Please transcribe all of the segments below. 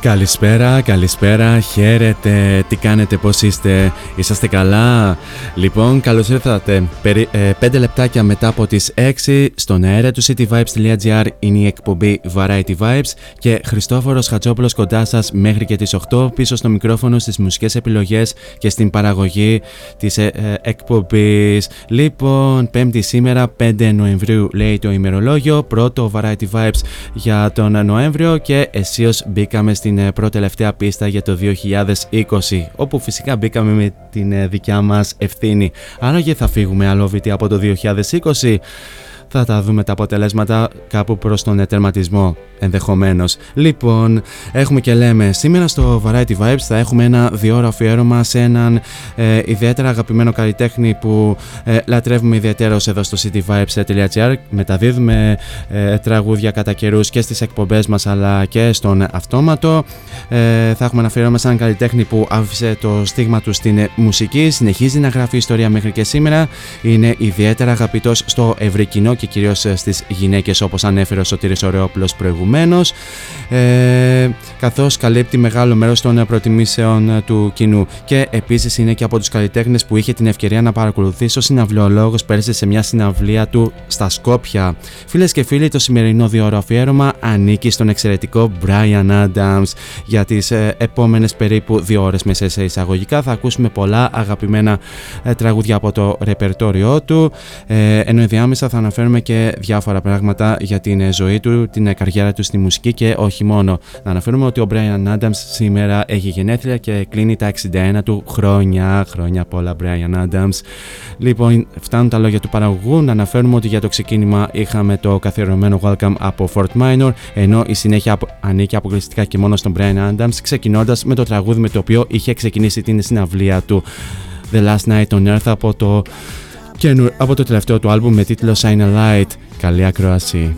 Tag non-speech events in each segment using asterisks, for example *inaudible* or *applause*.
Καλησπέρα, καλησπέρα, χαίρετε, τι κάνετε, πώς είστε, είσαστε καλά; Λοιπόν, καλώς ήρθατε. Περι, ε, 5 λεπτάκια μετά από τις 6 στον αέρα του cityvibes.gr είναι η εκπομπή Variety Vibes και Χριστόφορος Χατσόπουλος κοντά σας μέχρι και τις 8 πίσω στο μικρόφωνο στις μουσικές επιλογές και στην παραγωγή της ε, ε, εκπομπής. Λοιπόν, 5η σήμερα 5 Νοεμβρίου λέει το ημερολόγιο, πρώτο Variety Vibes για τον Νοέμβριο και αισίως μπήκαμε στην ε, πρώτη τελευταία πίστα για το 2020 όπου φυσικά μπήκαμε με την ε, δικιά μας ευθύνη. Άραγε θα φύγουμε αλόβητοι από το 2020 θα τα δούμε τα αποτελέσματα κάπου προς τον τερματισμό ενδεχομένως. Λοιπόν, έχουμε και λέμε σήμερα στο Variety Vibes θα έχουμε ένα διόρο αφιέρωμα σε έναν ε, ιδιαίτερα αγαπημένο καλλιτέχνη που ε, λατρεύουμε ιδιαίτερως εδώ στο cityvibes.gr μεταδίδουμε ε, τραγούδια κατά καιρούς και στις εκπομπές μας αλλά και στον αυτόματο. Ε, θα έχουμε ένα αφιέρωμα σε έναν καλλιτέχνη που άφησε το στίγμα του στην μουσική. Συνεχίζει να γράφει ιστορία μέχρι και σήμερα. Είναι ιδιαίτερα αγαπητός στο ευρύ κοινό και κυρίως ε, στις γυναίκες όπως ανέφερε ο Σωτήρης Ωρεόπουλος προηγουμένως ε, καθώς καλύπτει μεγάλο μέρος των ε, προτιμήσεων ε, του κοινού και επίσης είναι και από τους καλλιτέχνες που είχε την ευκαιρία να παρακολουθήσει ο συναυλιολόγος πέρσι σε μια συναυλία του στα Σκόπια. Φίλες και φίλοι, το σημερινό διόρο αφιέρωμα ανήκει στον εξαιρετικό Brian Adams. Για τις ε, επόμενες περίπου δύο ώρες μέσα σε εισαγωγικά θα ακούσουμε πολλά αγαπημένα ε, τραγούδια από το ρεπερτόριό του ε, ενώ ενδιάμεσα θα αναφέρουμε και διάφορα πράγματα για την ε, ζωή του, την ε, καριέρα του στη μουσική και όχι μόνο. Να αναφέρουμε ότι ο Brian Adams σήμερα έχει γενέθλια και κλείνει τα 61 του χρόνια. Χρόνια πολλά Brian Adams. Λοιπόν, φτάνουν τα λόγια του παραγωγού. Να αναφέρουμε ότι για το ξεκίνημα είχαμε το καθιερωμένο Welcome από Fort Minor, ενώ η συνέχεια απο- ανήκει αποκλειστικά και μόνο στον Brian Adams, ξεκινώντας με το τραγούδι με το οποίο είχε ξεκινήσει την συναυλία του The Last Night on Earth από το από το τελευταίο του άλμπουμ με τίτλο Shine a Light. Καλή ακρόαση.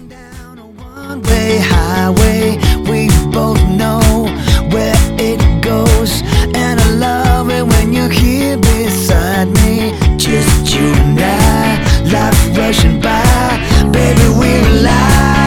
rushing by, baby, we're alive.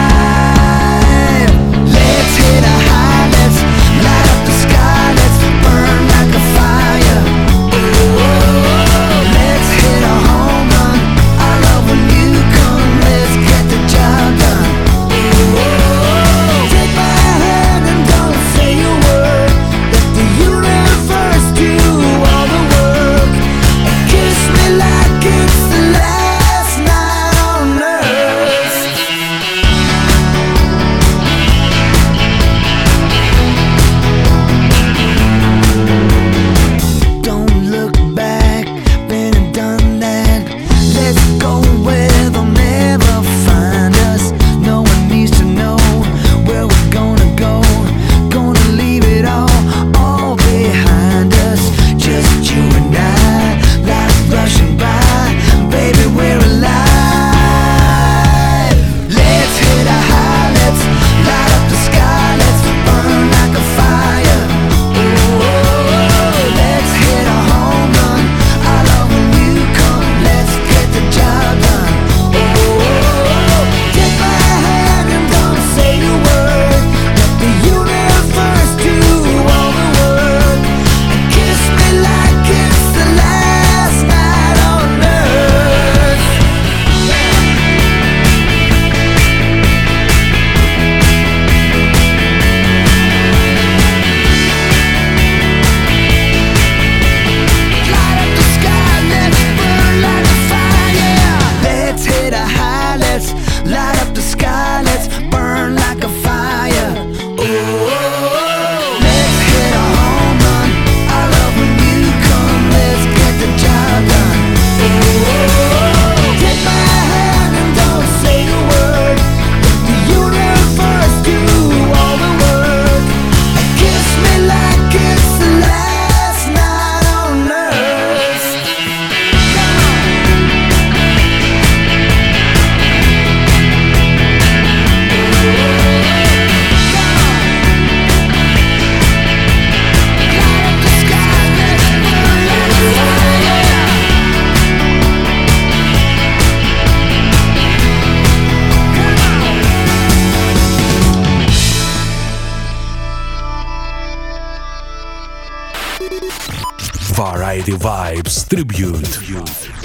Tribute.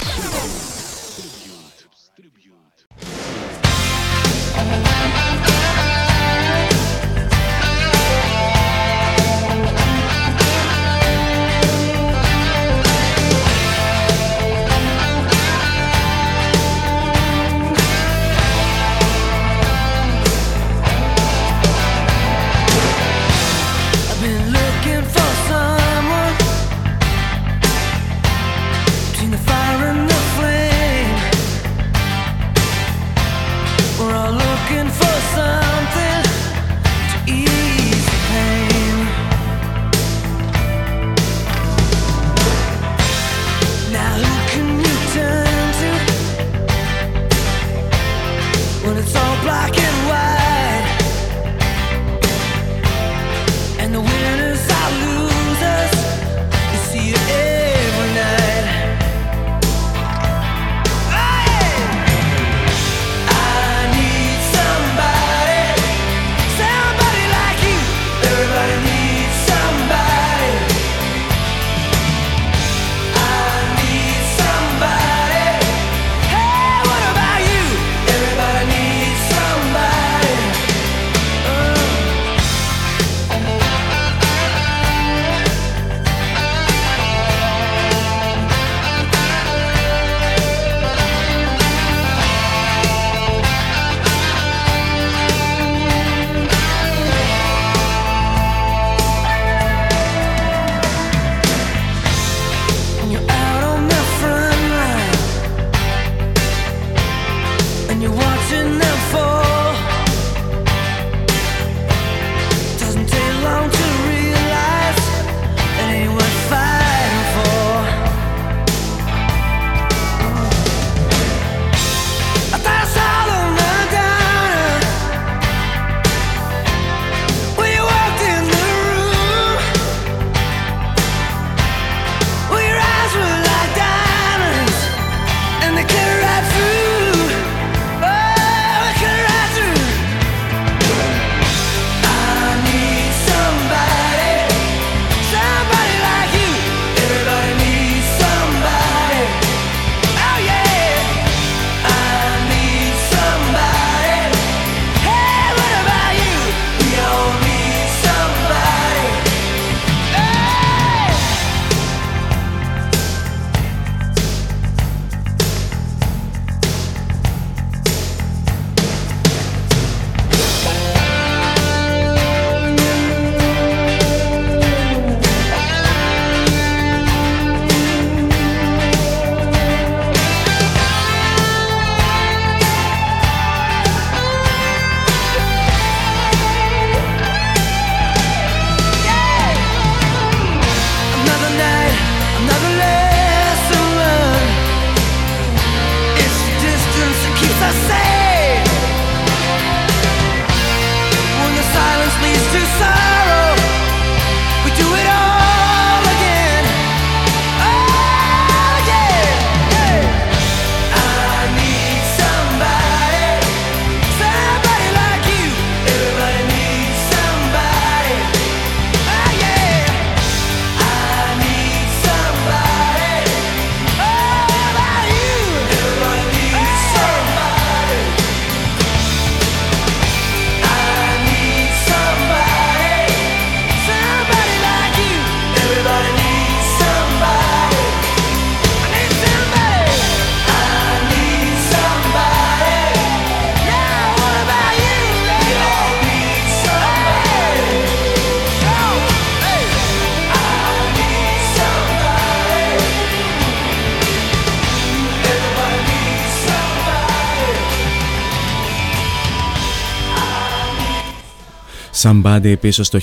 Somebody πίσω στο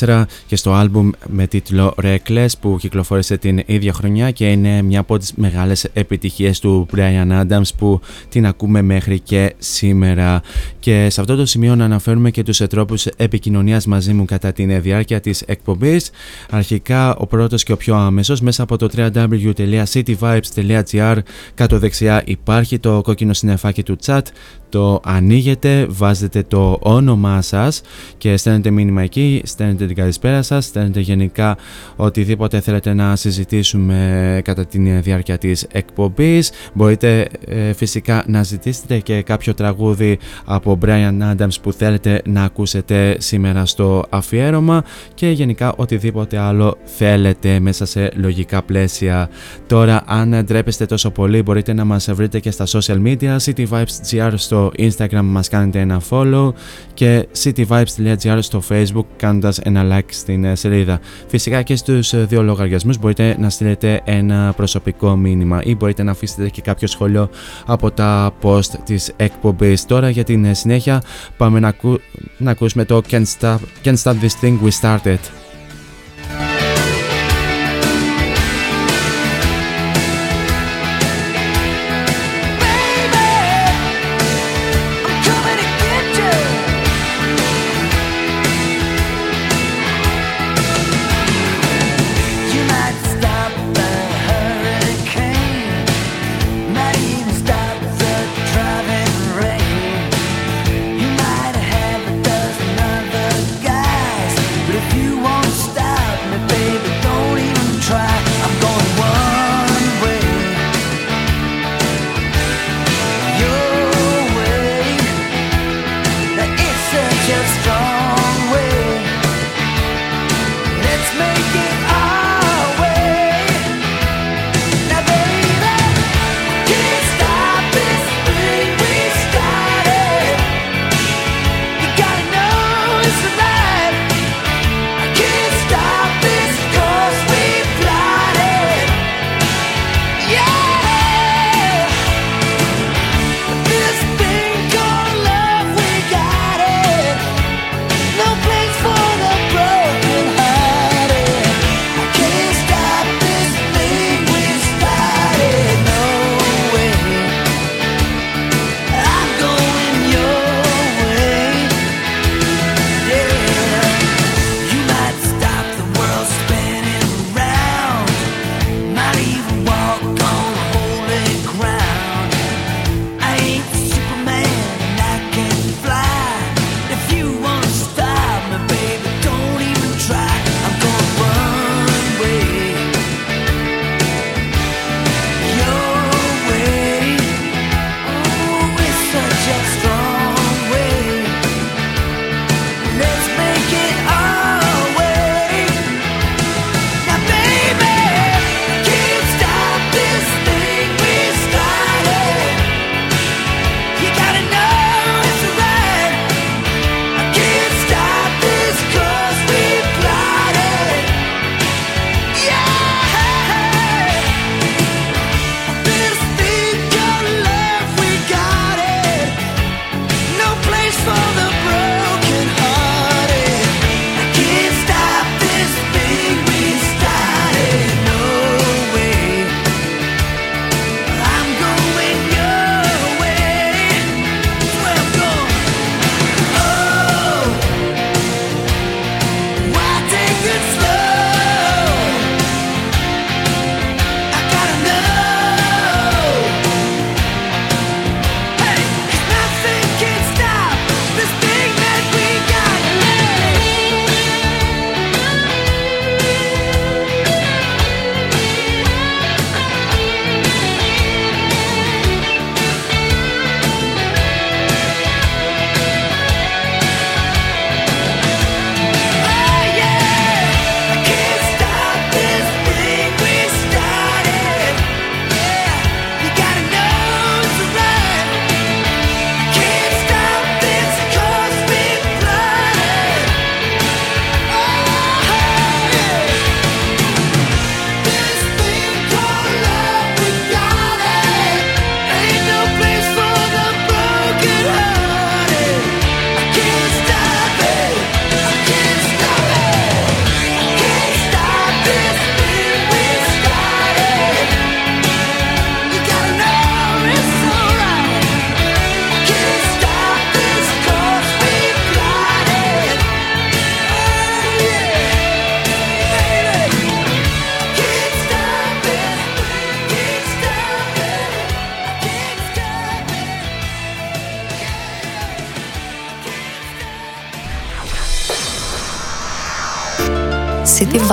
1984 και στο άλμπουμ με τίτλο Reckless που κυκλοφόρησε την ίδια χρονιά και είναι μια από τις μεγάλες επιτυχίες του Brian Adams που την ακούμε μέχρι και σήμερα. Και σε αυτό το σημείο να αναφέρουμε και τους τρόπους επικοινωνίας μαζί μου κατά την διάρκεια της εκπομπής. Αρχικά ο πρώτος και ο πιο άμεσος μέσα από το www.cityvibes.gr κάτω δεξιά υπάρχει το κόκκινο συννεφάκι του chat το ανοίγετε, βάζετε το όνομά σας και στέλνετε μήνυμα εκεί, στέλνετε την καλησπέρα σας, στέλνετε γενικά οτιδήποτε θέλετε να συζητήσουμε κατά τη διάρκεια της εκπομπής. Μπορείτε ε, φυσικά να ζητήσετε και κάποιο τραγούδι από Brian Adams που θέλετε να ακούσετε σήμερα στο αφιέρωμα και γενικά οτιδήποτε άλλο θέλετε μέσα σε λογικά πλαίσια. Τώρα αν ντρέπεστε τόσο πολύ μπορείτε να μας βρείτε και στα social media, cityvibes.gr στο Instagram μας κάνετε ένα follow και cityvibes.gr στο Facebook κάνοντας ένα like στην ε, σελίδα. Φυσικά και στους ε, δύο λογαριασμούς μπορείτε να στείλετε ένα προσωπικό μήνυμα ή μπορείτε να αφήσετε και κάποιο σχόλιο από τα post της εκπομπής. Τώρα για την ε, συνέχεια πάμε να, ακού... να ακούσουμε το Can't Stop, Can't Stop This Thing We Started.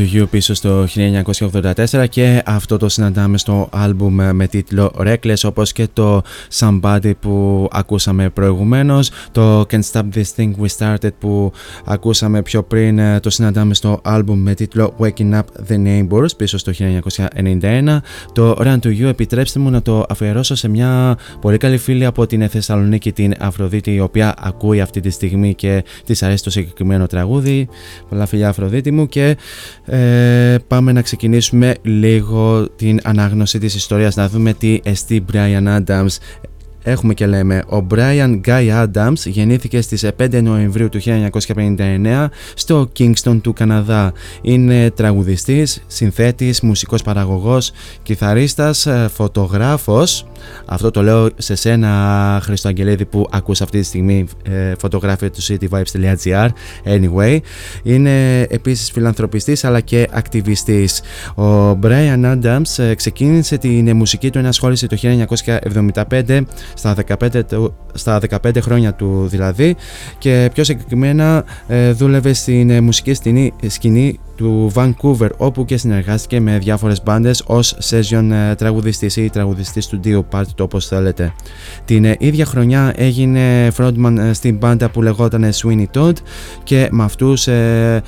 Run to You πίσω στο 1984 και αυτό το συναντάμε στο άλμπουμ με τίτλο Reckless όπως και το Somebody που ακούσαμε προηγουμένως το Can't Stop This Thing We Started που ακούσαμε πιο πριν ε, το συναντάμε στο άλμπουμ με τίτλο Waking Up The Neighbors πίσω στο 1991 το Run to You επιτρέψτε μου να το αφιερώσω σε μια πολύ καλή φίλη από την Θεσσαλονίκη την Αφροδίτη η οποία ακούει αυτή τη στιγμή και της αρέσει το συγκεκριμένο τραγούδι. Πολλά φιλιά Αφροδίτη μου. Και ε, πάμε να ξεκινήσουμε λίγο την ανάγνωση της ιστορίας να δούμε τι εστί Brian Adams έχουμε και λέμε ο Brian Guy Adams γεννήθηκε στις 5 Νοεμβρίου του 1959 στο Kingston του Καναδά. Είναι τραγουδιστής, συνθέτης, μουσικός παραγωγός, κιθαρίστας, ε, φωτογράφος. Αυτό το λέω σε σένα Χριστό Αγγελίδη που ακούς αυτή τη στιγμή ε, φωτογράφια του cityvibes.gr Anyway, είναι επίσης φιλανθρωπιστής αλλά και ακτιβιστής. Ο Brian Adams ε, ξεκίνησε την μουσική του ενασχόληση το 1975 στα 15 του στα 15 χρόνια του δηλαδή και πιο συγκεκριμένα δούλευε στην μουσική σκηνή του Vancouver όπου και συνεργάστηκε με διάφορες μπάντες ως session ε, τραγουδιστής ή τραγουδιστής του Dio Party το όπως θέλετε. Την ε, ίδια χρονιά έγινε frontman ε, στην μπάντα που λεγόταν Sweeney Todd και με αυτούς ε,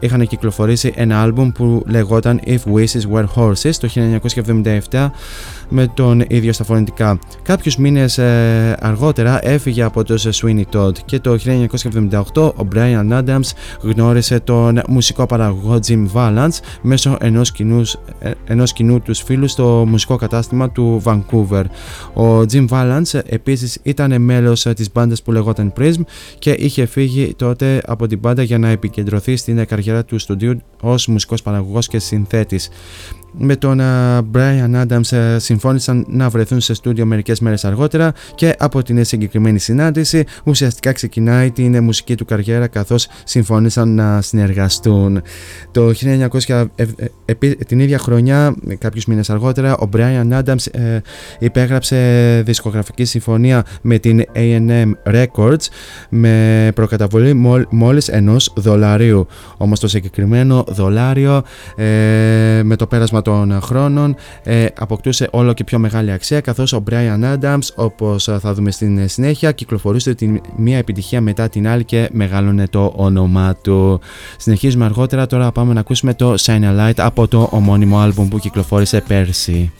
είχαν κυκλοφορήσει ένα άλμπουμ που λεγόταν If Wishes Were Horses το 1977 με τον ίδιο στα φωνητικά. Κάποιους μήνες ε, αργότερα έφυγε από το Sweeney Todd και το 1978 ο Brian Adams γνώρισε τον μουσικό παραγωγό Jim Valance μέσω ενός, κοινούς, ε, ενός κοινού τους φίλους στο μουσικό κατάστημα του Vancouver. Ο Jim Valance επίσης ήταν μέλος της μπάντας που λεγόταν Prism και είχε φύγει τότε από την μπάντα για να επικεντρωθεί στην καριέρα του στούντιου ως μουσικός παραγωγός και συνθέτης με τον Brian Adams ε, συμφώνησαν να βρεθούν σε στούντιο μερικές μέρες αργότερα και από την συγκεκριμένη συνάντηση ουσιαστικά ξεκινάει την μουσική του καριέρα καθώς συμφώνησαν να συνεργαστούν. Το 1900, ε, την ίδια χρονιά, κάποιους μήνες αργότερα, ο Brian Adams ε, υπέγραψε δισκογραφική συμφωνία με την A&M Records με προκαταβολή μόλις ενός δολαρίου. Όμως το συγκεκριμένο δολάριο με το πέρασμα των χρόνων ε, αποκτούσε όλο και πιο μεγάλη αξία καθώς ο Brian Adams όπως θα δούμε στην συνέχεια κυκλοφορούσε την μία επιτυχία μετά την άλλη και μεγάλωνε το όνομά του. Συνεχίζουμε αργότερα τώρα πάμε να ακούσουμε το Shine a Light από το ομώνυμο άλμπουμ που κυκλοφόρησε πέρσι.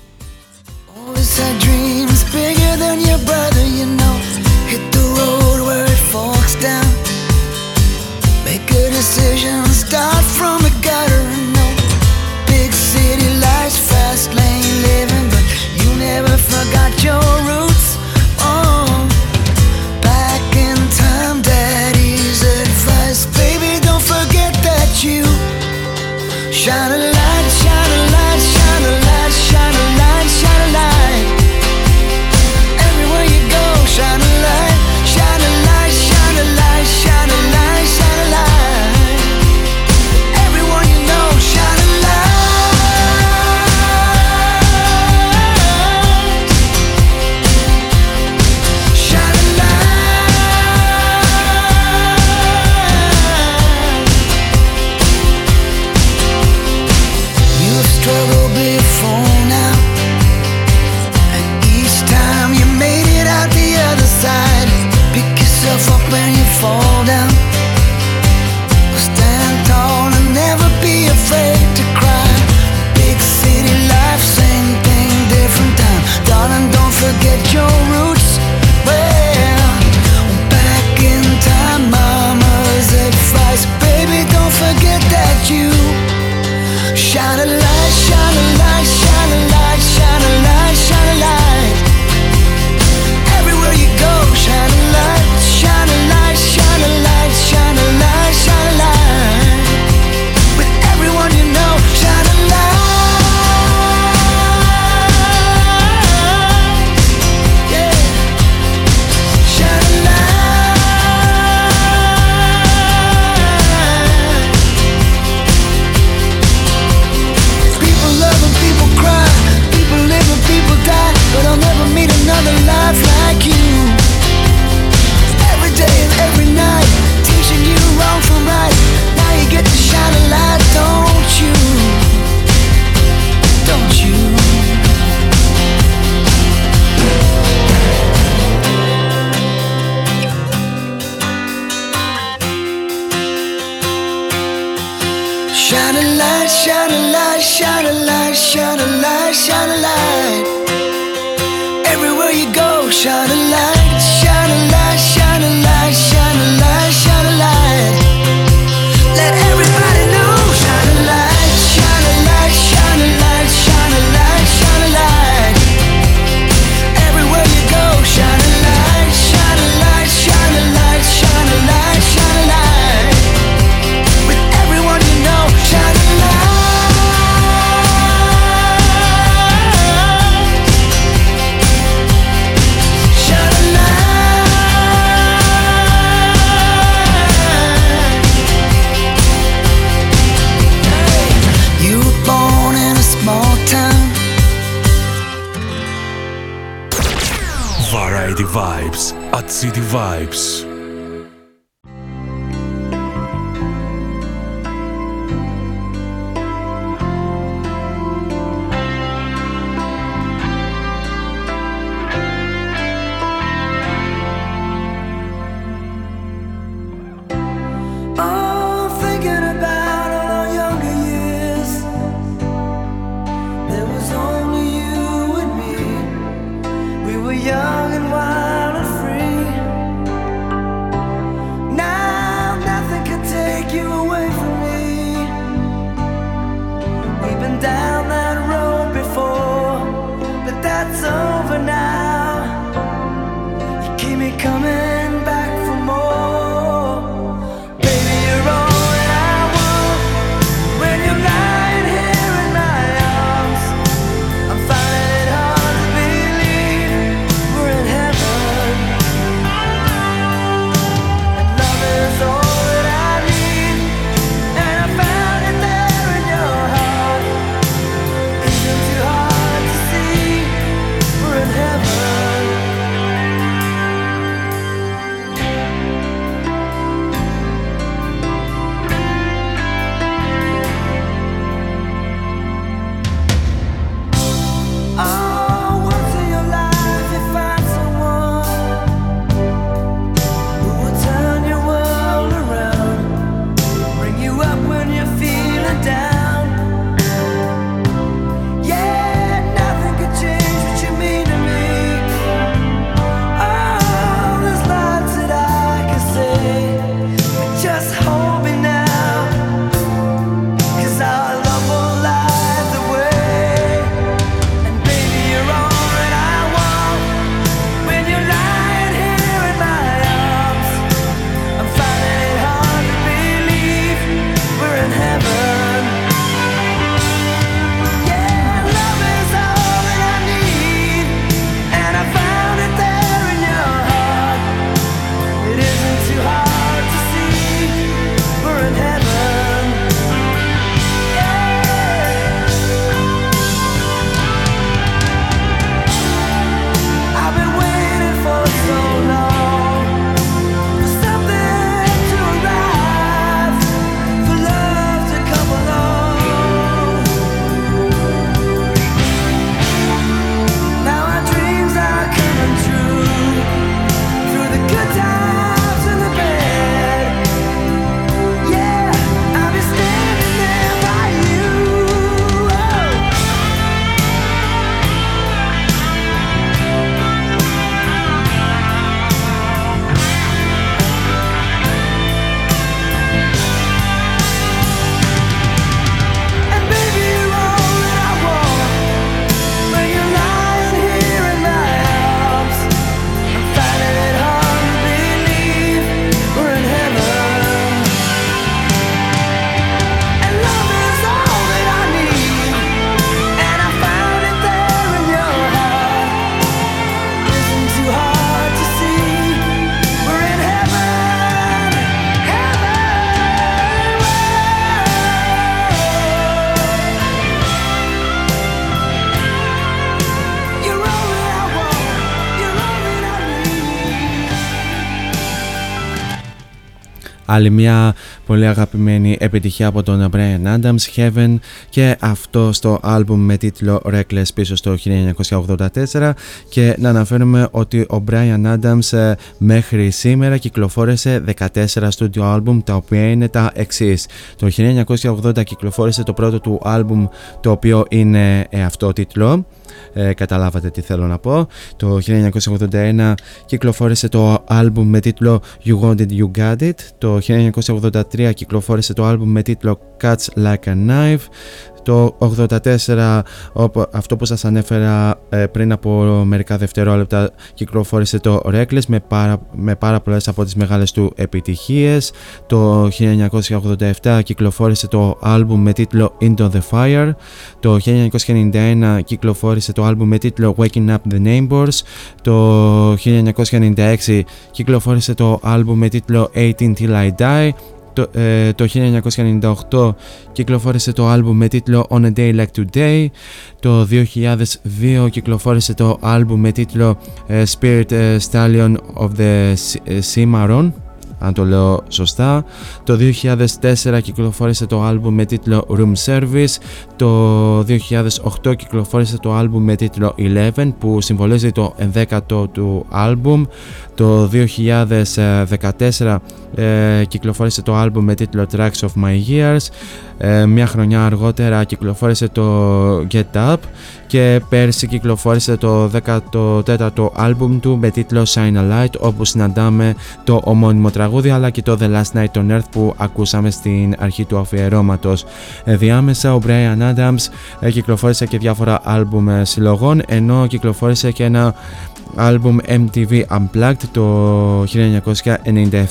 Άλλη μια πολύ αγαπημένη επιτυχία από τον Brian Adams, Heaven και αυτό στο άλμπουμ με τίτλο Reckless πίσω στο 1984 και να αναφέρουμε ότι ο Brian Adams ε, μέχρι σήμερα κυκλοφόρησε 14 studio άλμπουμ τα οποία είναι τα εξής. Το 1980 κυκλοφόρησε το πρώτο του άλμπουμ το οποίο είναι ε, αυτό τίτλο ε, καταλάβατε τι θέλω να πω. Το 1981 κυκλοφόρησε το άλμπουμ με τίτλο You Wanted You Got It. Το 1983 κυκλοφόρησε το άλμπουμ με τίτλο Cuts Like a Knife. Το 84 αυτό που σας ανέφερα ε, πριν από μερικά δευτερόλεπτα κυκλοφόρησε το Reckless με πάρα, με πάρα πολλές από τις μεγάλες του επιτυχίες. Το 1987 κυκλοφόρησε το άλμπουμ με τίτλο Into the Fire. Το 1991 κυκλοφόρησε το άλμπουμ με τίτλο Waking Up the Neighbors. Το 1996 κυκλοφόρησε το άλμπουμ με τίτλο 18 Till I Die Το, ε, το 1998 κυκλοφόρησε το άλμπουμ με τίτλο On a Day Like Today. Το 2002 κυκλοφόρησε το άλμπουμ με τίτλο ε, Spirit Stallion of the Cimarron αν το λέω σωστά. Το 2004 κυκλοφόρησε το άλμπουμ με τίτλο Room Service. Το 2008 κυκλοφόρησε το άλμπουμ με τίτλο Eleven που συμβολίζει το 11ο του άλμπουμ. Το 2014 ε, κυκλοφόρησε το άλμπουμ με τίτλο Tracks of My Years. Ε, μια χρονιά αργότερα κυκλοφόρησε το Get Up και πέρσι κυκλοφόρησε το 14ο άλμπουμ του με τίτλο Shine a Light όπου συναντάμε το ομώνυμο τραγούδι αλλά και το The Last Night on Earth που ακούσαμε στην αρχή του αφιερώματος. Ε, διάμεσα ο Brian Adams ε, κυκλοφόρησε και διάφορα άλμπουμ συλλογών ενώ κυκλοφόρησε και ένα άλμπουμ MTV Unplugged το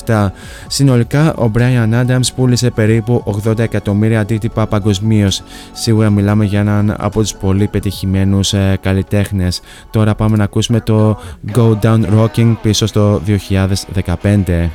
1997. Συνολικά ο Brian Adams πούλησε περίπου 80 εκατομμύρια αντίτυπα παγκοσμίως. Σίγουρα μιλάμε για έναν από τους πολύ πετυχημένους ε, καλλιτέχνες. Τώρα πάμε να ακούσουμε το Go Down Rocking πίσω στο 2015.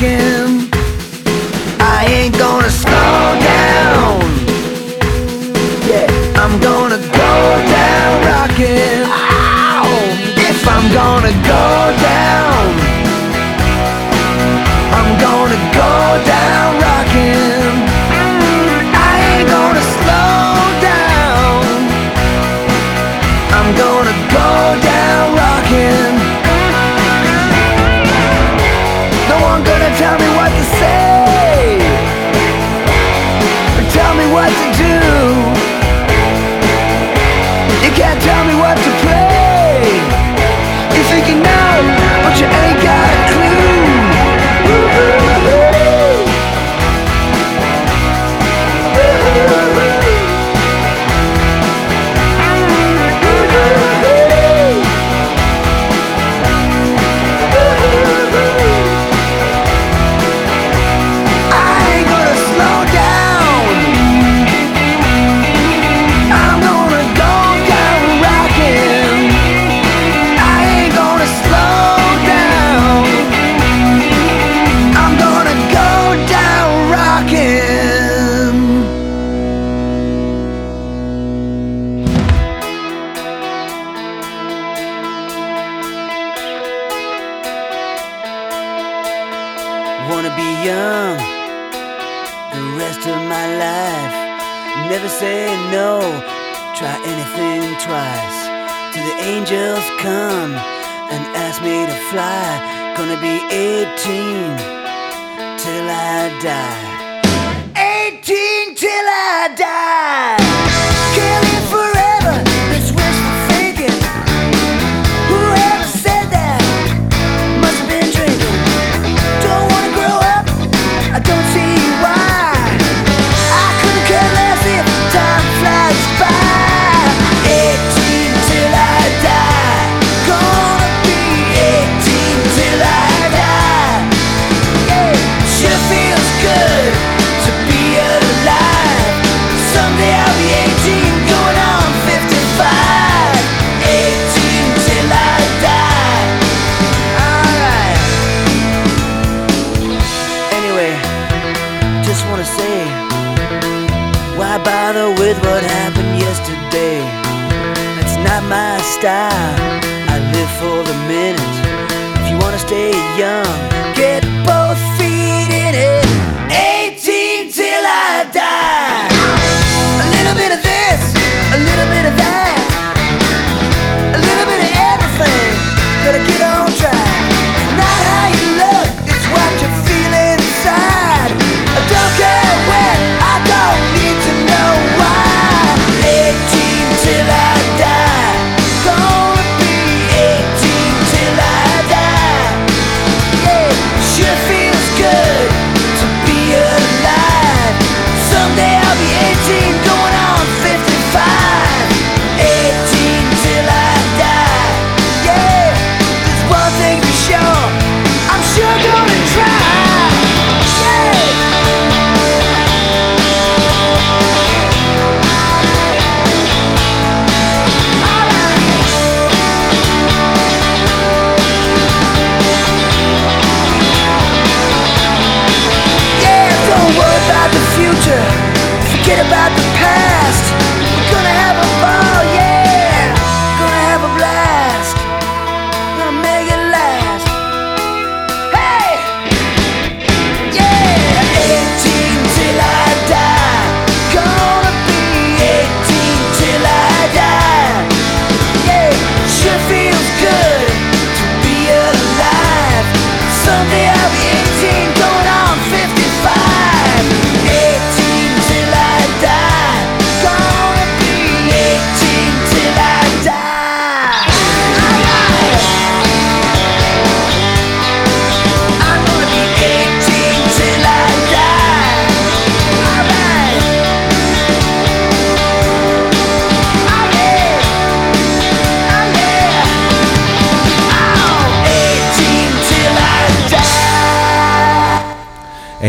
again. Style. About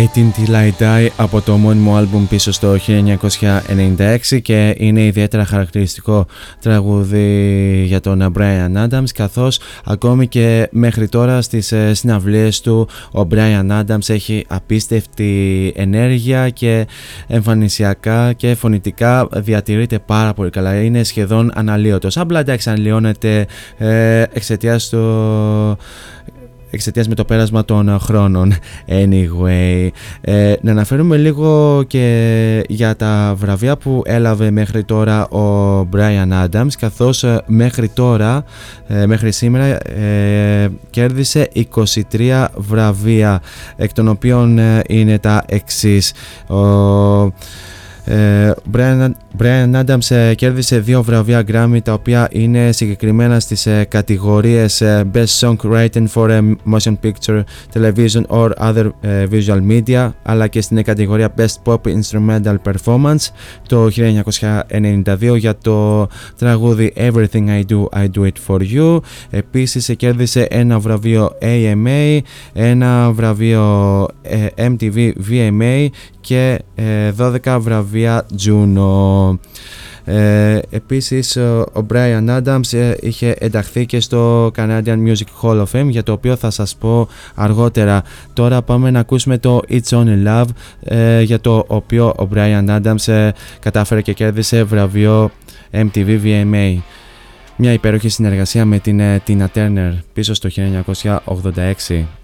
18 Till I Die από το μόνιμο άλμπουμ πίσω στο 1996 και είναι ιδιαίτερα χαρακτηριστικό τραγούδι για τον Brian Adams καθώς ακόμη και μέχρι τώρα στις ε, συναυλίες του ο Brian Adams έχει απίστευτη ενέργεια και εμφανισιακά και φωνητικά διατηρείται πάρα πολύ καλά. Είναι σχεδόν αναλύωτος. Απλά εντάξει αναλύωνεται ε, εξαιτίας του εξαιτίας με το πέρασμα των χρόνων. Anyway, ε, να αναφέρουμε λίγο και για τα βραβεία που έλαβε μέχρι τώρα ο Brian Adams καθώς ε, μέχρι τώρα, ε, μέχρι σήμερα ε, κέρδισε 23 βραβεία εκ των οποίων ε, είναι τα εξής. Ο, ε, Brian, Brian Adams ε, κέρδισε δύο βραβεία Grammy τα οποία είναι συγκεκριμένα στις ε, κατηγορίες ε, Best Songwriting for a Motion Picture, Television or Other ε, Visual Media αλλά και στην κατηγορία Best Pop Instrumental Performance το 1992 για το τραγούδι Everything I Do, I Do It For You επίσης ε, κέρδισε ένα βραβείο AMA, ένα βραβείο ε, MTV VMA και ε, 12 βραβεία Juno. Ε, επίσης ο ο Brian Adams ε, είχε ενταχθεί και στο Canadian Music Hall of Fame για το οποίο θα σας πω αργότερα. Τώρα πάμε να ακούσουμε το It's Only Love ε, για το οποίο ο Brian Adams ε, κατάφερε και κέρδισε βραβείο MTV VMA. Μια υπέροχη συνεργασία με την ε, Tina Turner πίσω στο 1986.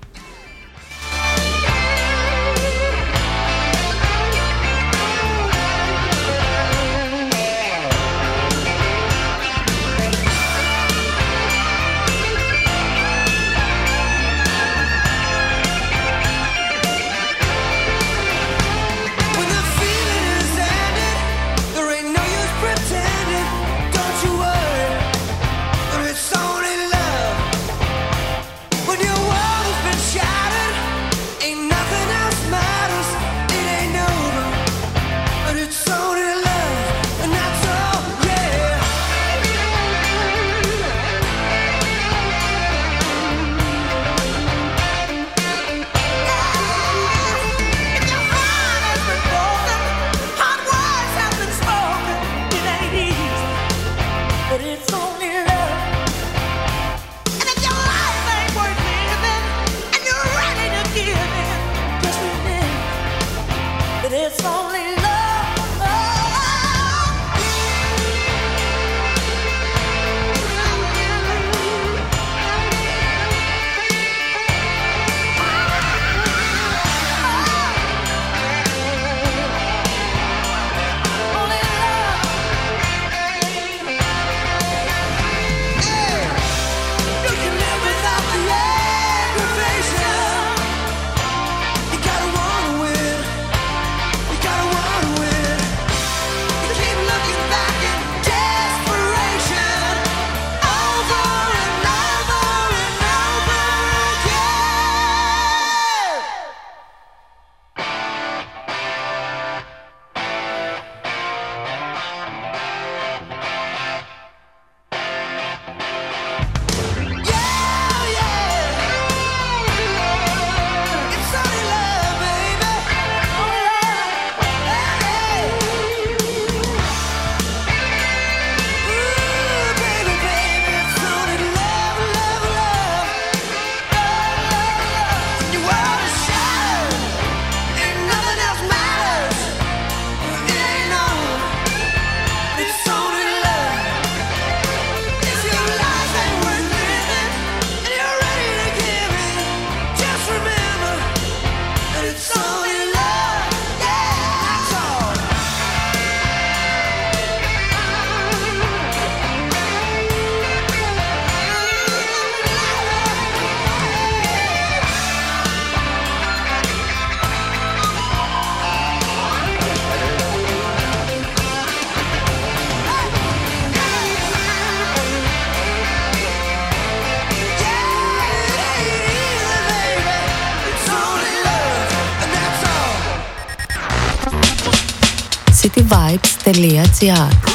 是啊。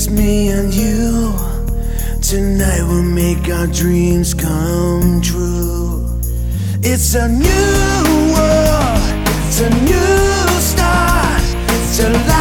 just me and you. Tonight we'll make our dreams come true. It's a new world, it's a new start, it's a life.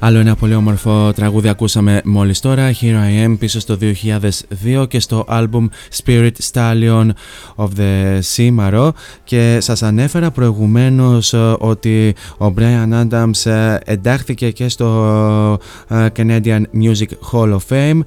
Άλλο ένα πολύ όμορφο τραγούδι ακούσαμε μόλις τώρα, Here I Am πίσω στο 2002 και στο άλμπουμ Spirit Stallion of the Σύμαρο και σας ανέφερα προηγουμένως ε, ότι ο Brian Adams ε, εντάχθηκε και στο ε, Canadian Music Hall of Fame.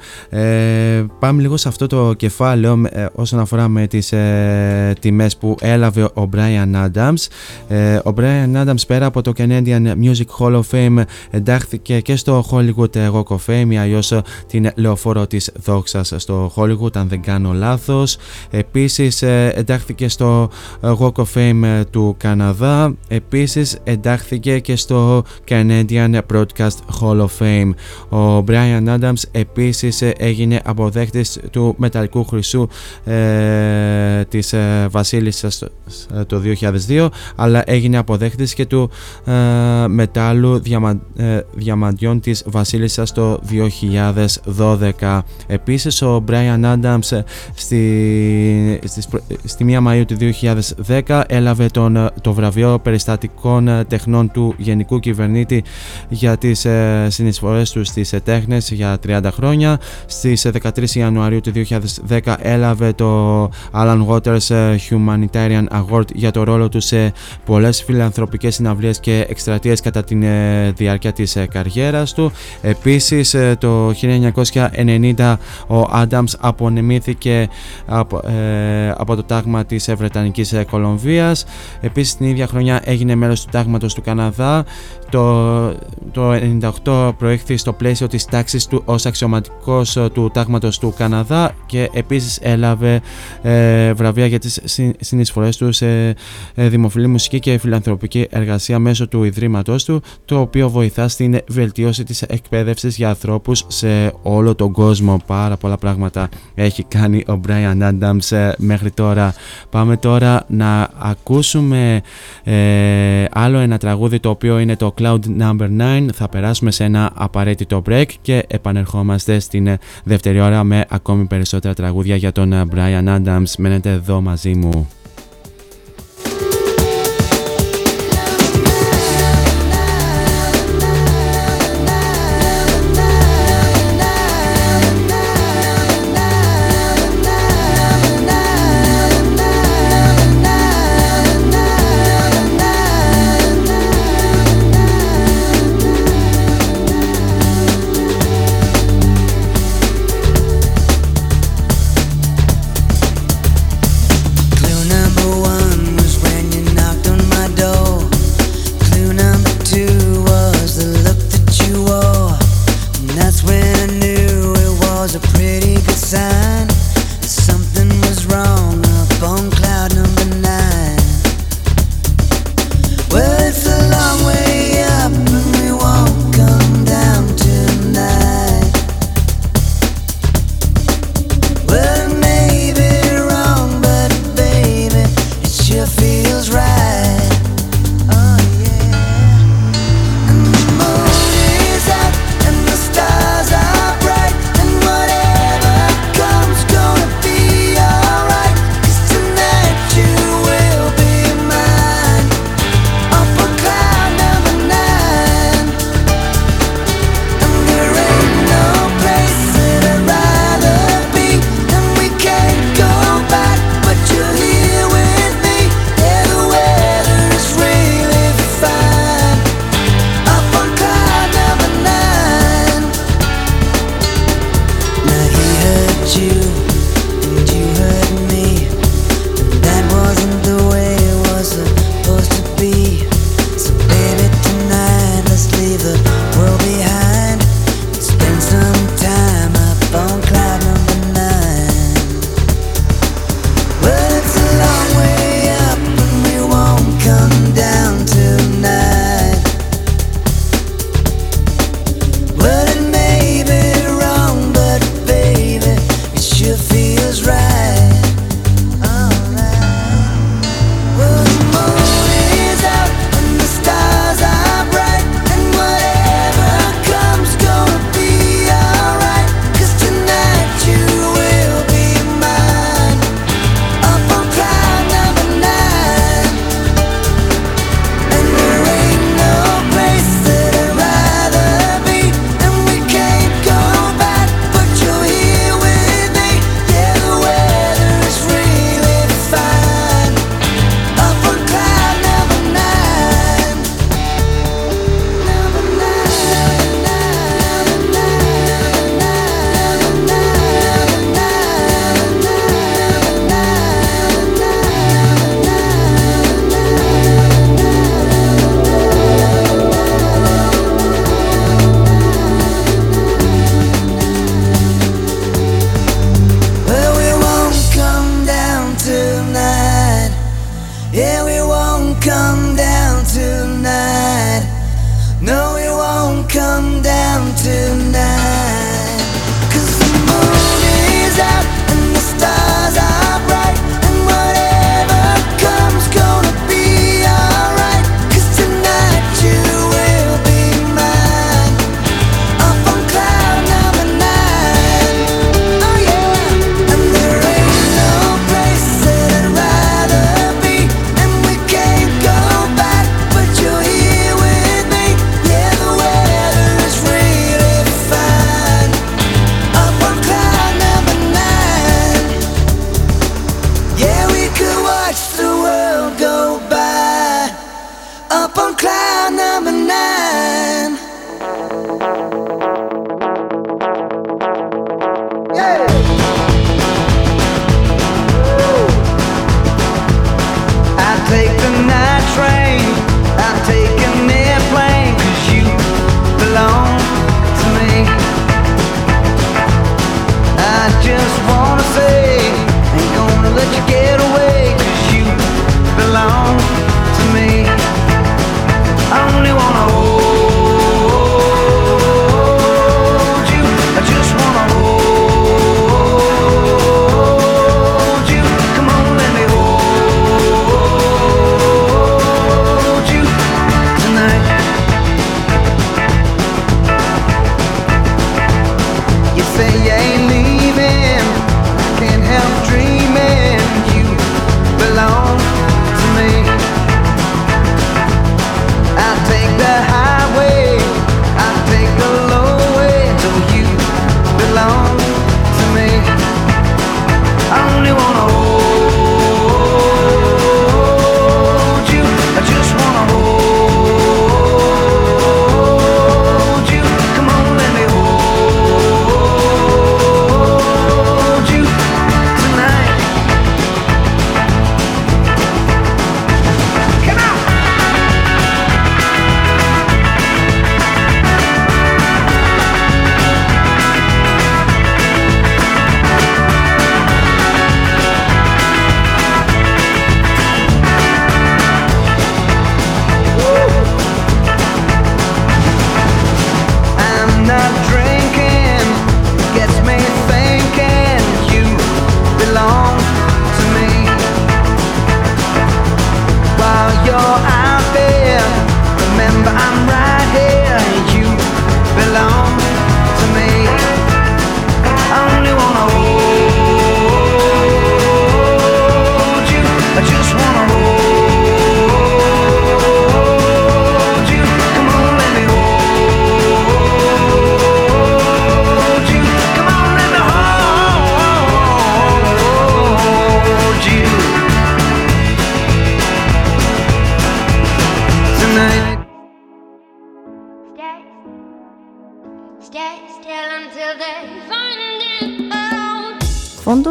Πάμε λίγο σε αυτό το κεφάλαιο όσον αφορά με τις ε, τιμές που έλαβε ο Brian Adams. Ε, ο Brian Adams πέρα από το Canadian Music Hall of Fame εντάχθηκε και, και στο Hollywood Rock of Fame ή αλλιώς την λεωφόρο της δόξας στο Hollywood αν δεν κάνω λάθος. Επίσης εντάχθηκε στο Rock of Fame του Καναδά. Επίσης εντάχθηκε και στο Canadian Broadcast Hall of Fame. Ο Brian Adams επίσης έγινε αποδέκτης του μεταλλικού χρυσού ε, της ε, Βασίλισσας το 2002 αλλά έγινε αποδέκτης και του ε, μετάλλου διαμα, ε, διαμαντιών της Βασίλισσας το 2012. Επίσης ο Brian Adams στη, στη 1 Μαΐου του 2010 έλαβε τον, το βραβείο περιστατικών τεχνών του Γενικού Κυβερνήτη για τις ε, συνεισφορές τους στις τέχνες για 30 χρόνια. Στις 13 Ιανουαρίου του 2010 έλαβε το Alan Waters Humanitarian Award για το ρόλο του σε πολλές φιλανθρωπικές συναυλίες και εκστρατείες κατά τη ε, διάρκεια της ε, καριέρας του. Επίσης ε, το 1990 ο Adams απονεμήθηκε από, από το τάγμα της Βρετανικής Κολομβίας. Επίσης την ίδια χρονιά έγινε μέλος του τάγματος του Καναδά το, το 98 προέχθη στο πλαίσιο της τάξης του ως αξιωματικός ε, του τάγματος του Καναδά και επίσης έλαβε ε, βραβεία για τις συνεισφορές του σε ε, δημοφιλή μουσική και φιλανθρωπική εργασία μέσω του Ιδρύματός του το οποίο βοηθά στην βελτίωση της εκπαίδευσης για ανθρώπους σε όλο τον κόσμο. Πάρα πολλά πράγματα έχει κάνει ο Brian Adams ε, μέχρι τώρα. Πάμε τώρα να ακούσουμε άλλο ένα τραγούδι το οποίο είναι το Cloud Number 9 θα περάσουμε σε ένα απαραίτητο break και επανερχόμαστε στην δεύτερη ώρα με ακόμη περισσότερα τραγούδια για τον Brian Adams. Μένετε εδώ μαζί μου.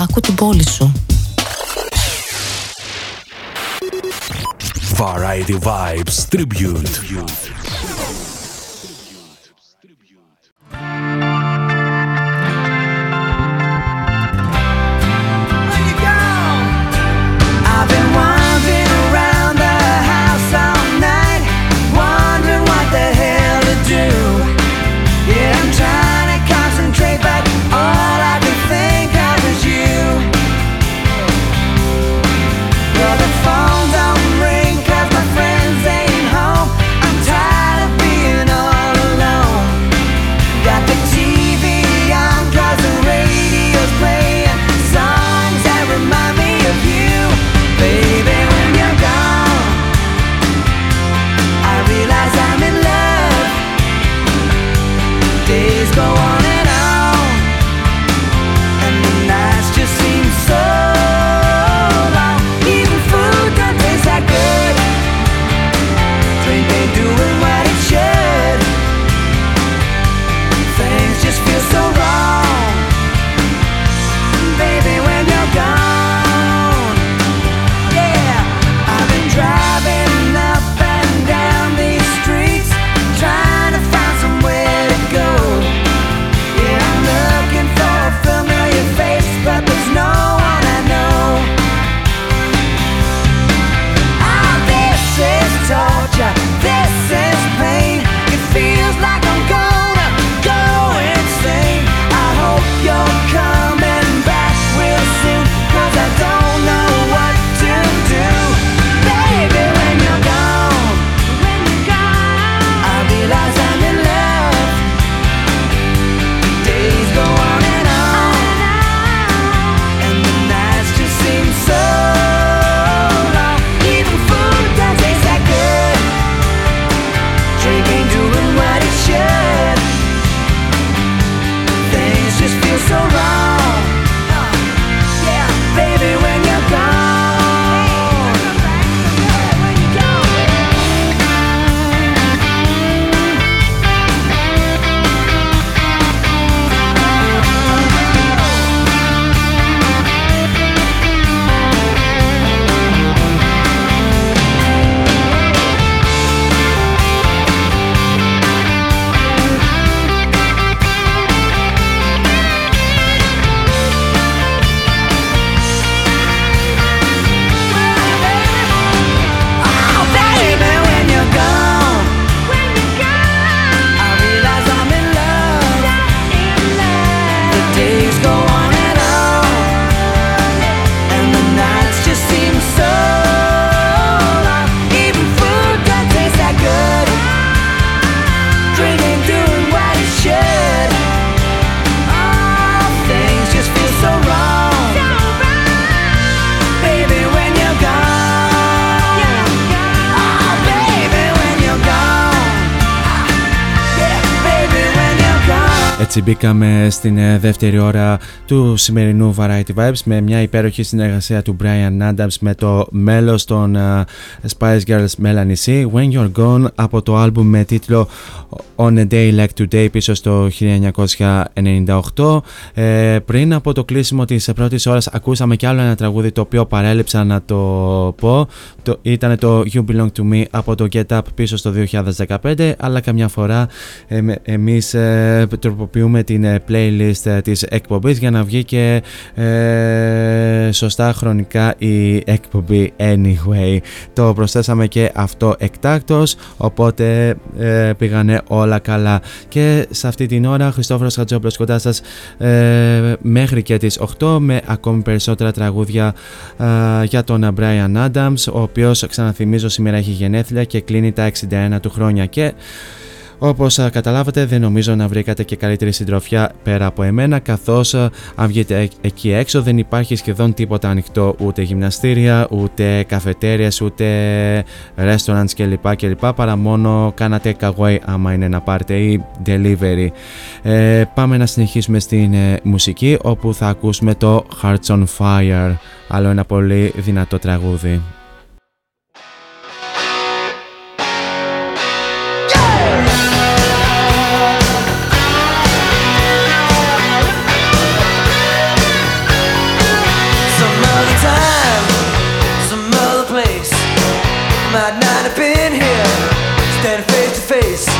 Άκου την πόλη σου. Variety Vibes Tribute. Μπήκαμε στην ε, δεύτερη ώρα του σημερινού Variety Vibes με μια υπέροχη συνεργασία του Brian Adams με το μέλος των uh, Spice Girls Melanie C. When You're Gone από το άλμπουμ με τίτλο On a Day Like Today πίσω στο 1998 ε, πριν από το κλείσιμο της πρώτης ώρας ακούσαμε κι άλλο ένα τραγούδι το οποίο παρέλειψα να το πω. Το, ήταν το You Belong To Me από το Get Up πίσω στο 2015 αλλά καμιά φορά ε, εμείς ε, τροποποιούμε την ε, playlist ε, της εκπομπής για να βγει και ε, σωστά χρονικά η εκπομπή anyway. Το προσθέσαμε και αυτό εκτάκτος οπότε ε, πήγανε όλα καλά και σε αυτή την ώρα Χριστόφορος Χατζόπλος κοντά σας μέχρι και τις 8 με ακόμη περισσότερα τραγούδια για τον Brian Adams ο οποίος ξαναθυμίζω σήμερα έχει γενέθλια και κλείνει τα 61 του χρόνια και όπως καταλάβατε δεν νομίζω να βρήκατε και καλύτερη συντροφιά πέρα από εμένα καθώς αν βγείτε εκεί έξω δεν υπάρχει σχεδόν τίποτα ανοιχτό ούτε γυμναστήρια, ούτε καφετέριες, ούτε restaurants κλπ, κλπ παρά μόνο κάνατε away άμα είναι να πάρετε ή delivery. Ε, πάμε να συνεχίσουμε στην ε, μουσική όπου θα ακούσουμε το Hearts on Fire άλλο ένα πολύ δυνατό τραγούδι. might not have been here, standing face to face.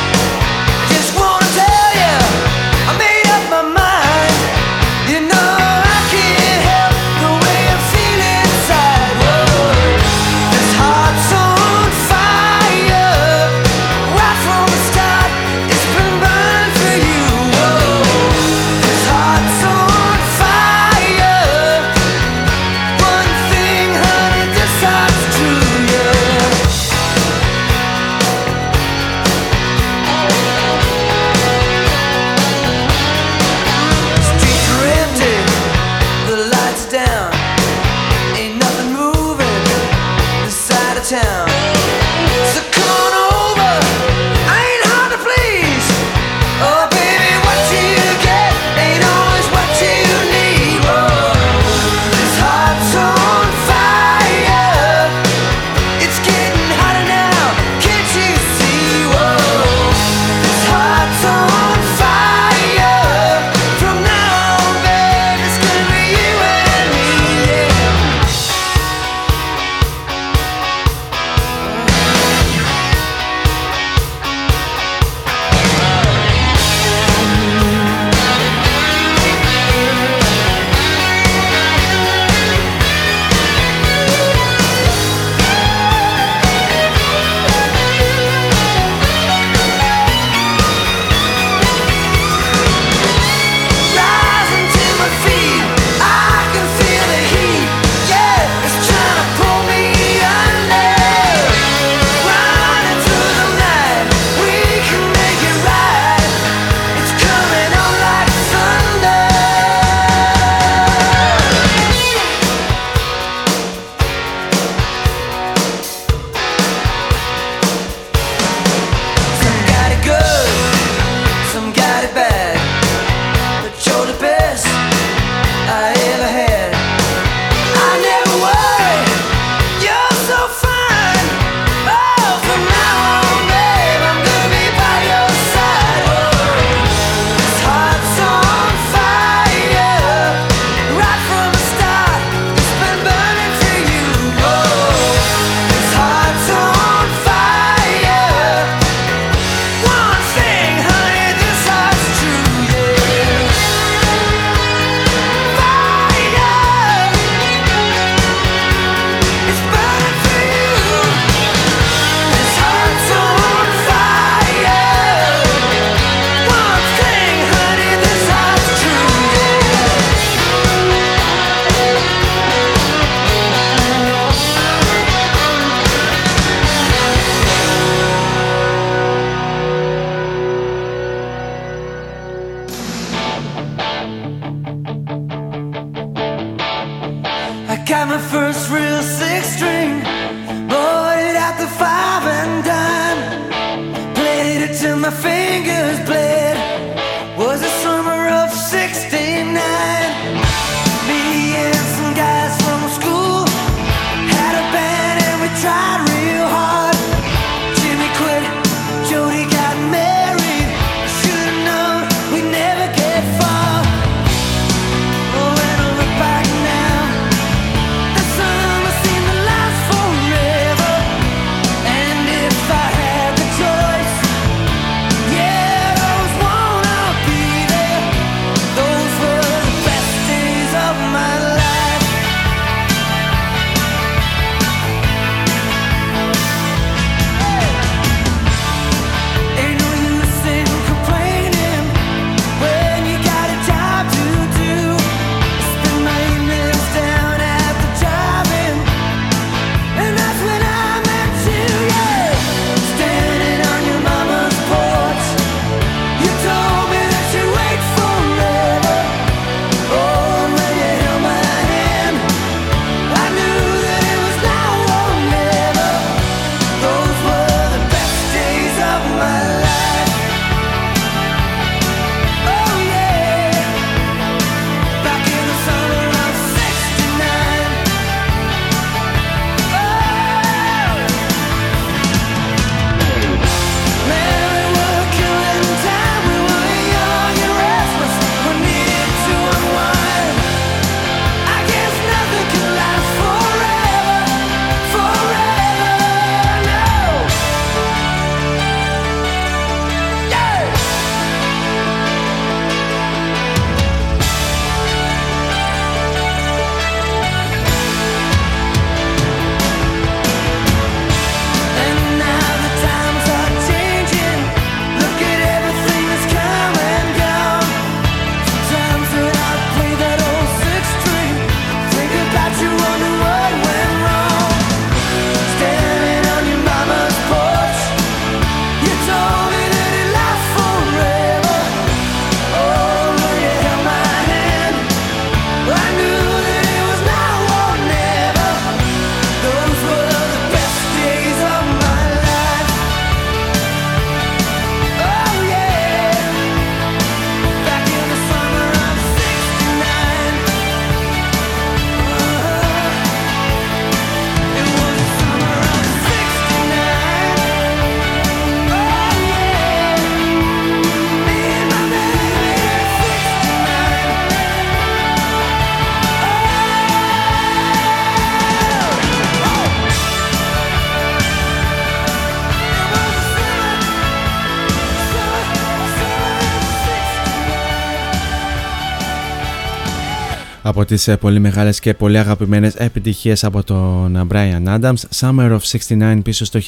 Από τις ε, πολύ μεγάλες και πολύ αγαπημένες επιτυχίες από τον Brian Adams Summer of 69 πίσω στο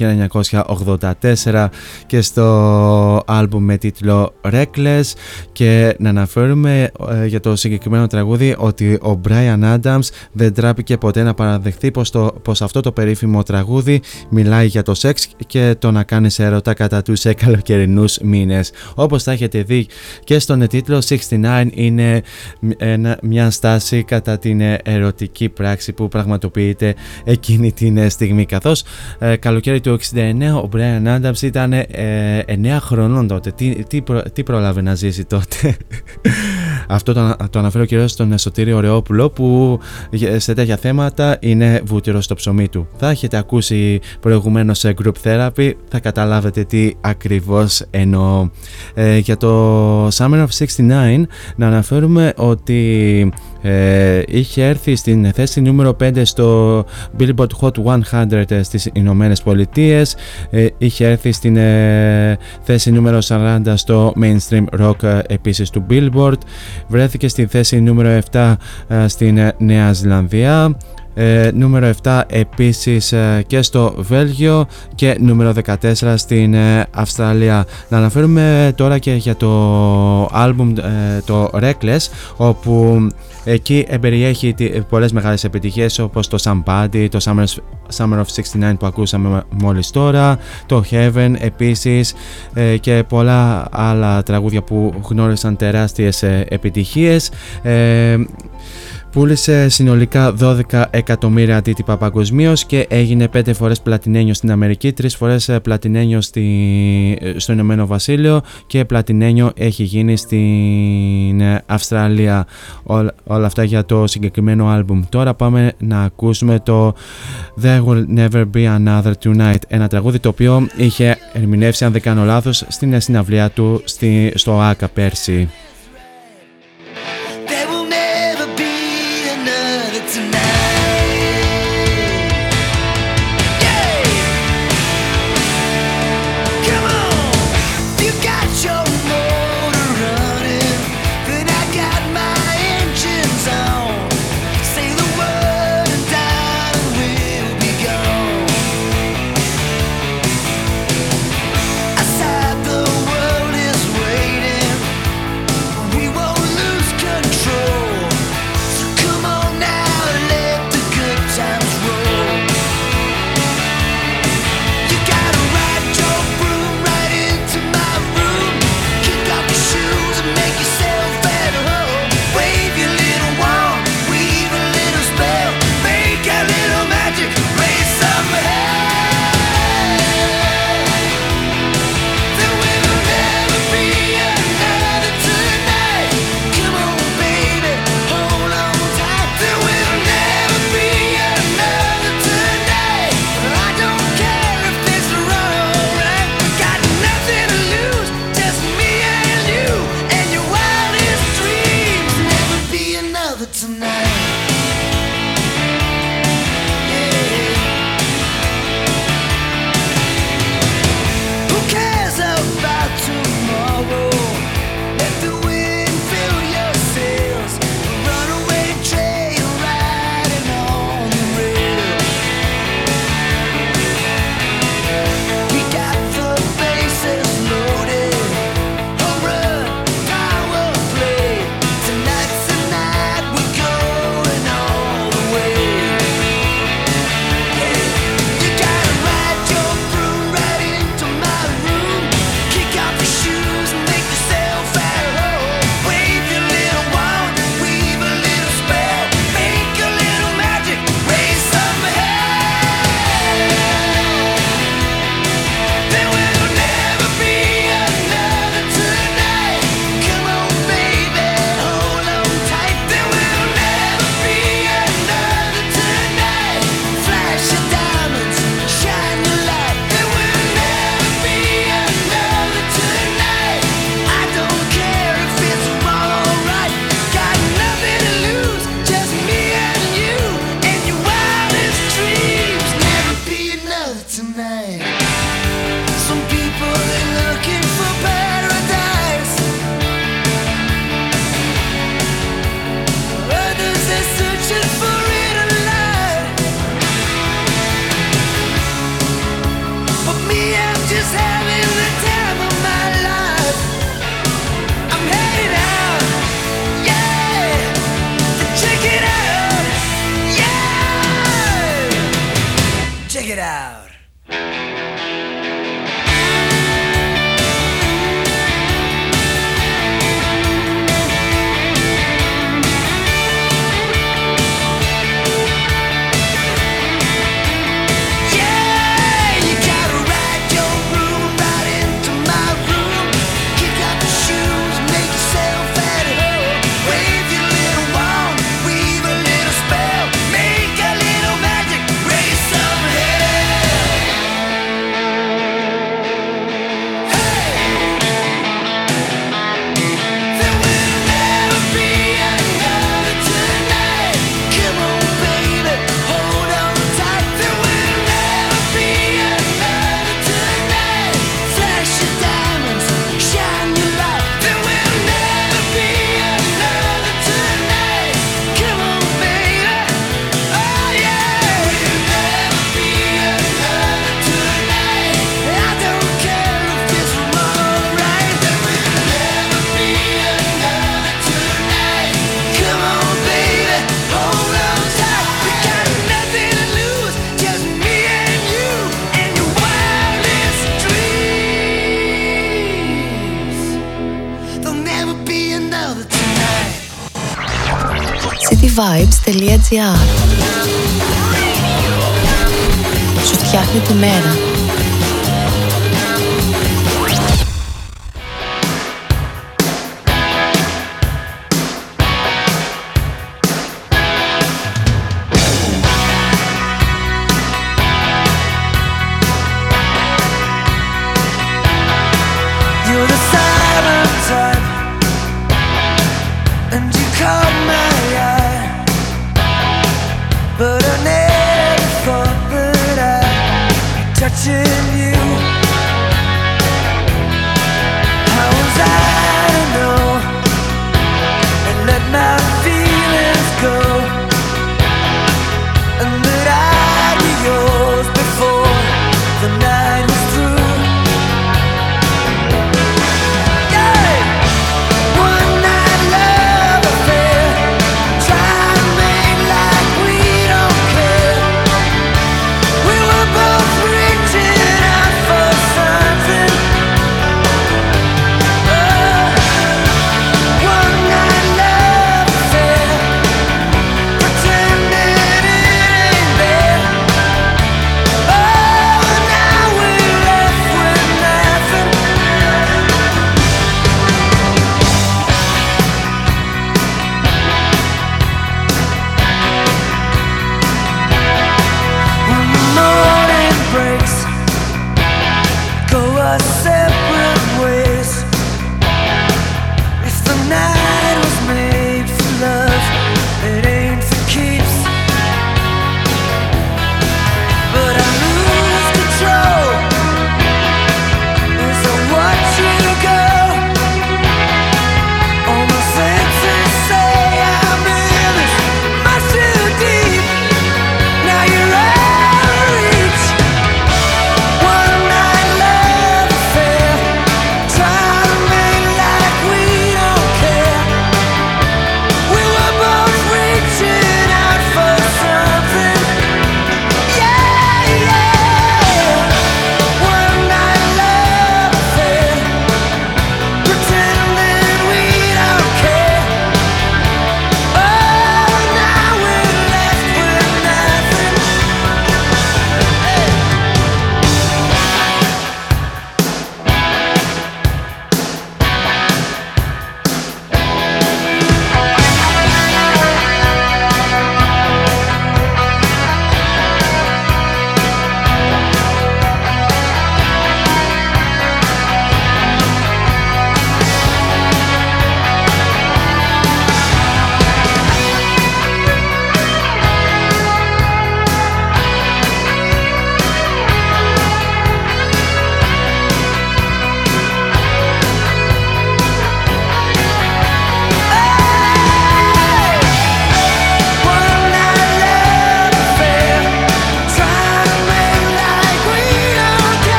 1984 και στο άλμπουμ με τίτλο Reckless και να αναφέρουμε ε, για το συγκεκριμένο τραγούδι ότι ο Brian Adams δεν τράπηκε ποτέ να παραδεχθεί πως, το, πως αυτό το περίφημο τραγούδι μιλάει για το σεξ και το να κάνεις έρωτα κατά τους καλοκαιρινούς μήνες όπως θα έχετε δει και στον τίτλο 69 είναι μια στάση κατά την ερωτική πράξη που πραγματοποιείται εκείνη την στιγμή. Καθώς ε, καλοκαίρι του 69 ο Brian Adams ήταν ε, 9 χρονών τότε. Τι, τι, προ, τι πρόλαβε να ζήσει τότε. *laughs* Αυτό το, το αναφέρω κυρίως στον Σωτήριο Ρεόπουλο που σε τέτοια θέματα είναι βούτυρος στο ψωμί του. Θα έχετε ακούσει προηγουμένως σε group therapy, θα καταλάβετε τι ακριβώς εννοώ. Ε, για το Summer of 69 να αναφέρουμε ότι ε, είχε έρθει στην θέση νούμερο 5 στο Billboard Hot 100 στις Ηνωμένες Πολιτείες. Ε, είχε έρθει στην ε, θέση νούμερο 40 στο Mainstream Rock ε, επίσης του Billboard. Βρέθηκε στην θέση νούμερο 7 στην Νέα Ζηλανδία ε, νούμερο 7 επίσης ε, και στο Βέλγιο και νούμερο 14 στην ε, Αυστραλία. Να αναφέρουμε τώρα και για το άλμπουμ ε, το Reckless όπου εκεί εμπεριέχει πολλές μεγάλες επιτυχίες όπως το Somebody, το Summer, Summer of 69 που ακούσαμε μόλις τώρα, το Heaven επίσης και πολλά άλλα τραγούδια που γνώρισαν τεράστιες επιτυχίες. Πούλησε συνολικά 12 εκατομμύρια αντίτυπα παγκοσμίως και έγινε 5 φορές πλατινένιο στην Αμερική, 3 φορές ε, πλατινένιο στη, ε, στο Ηνωμένο Βασίλειο και πλατινένιο έχει γίνει στην ε, Αυστραλία. όλα αυτά για το συγκεκριμένο άλμπουμ. Τώρα πάμε να ακούσουμε το There Will Never Be Another Tonight, ένα τραγούδι το οποίο είχε ερμηνεύσει αν δεν κάνω λάθος στην συναυλία του στη, στο ΆΚΑ πέρσι. Yard.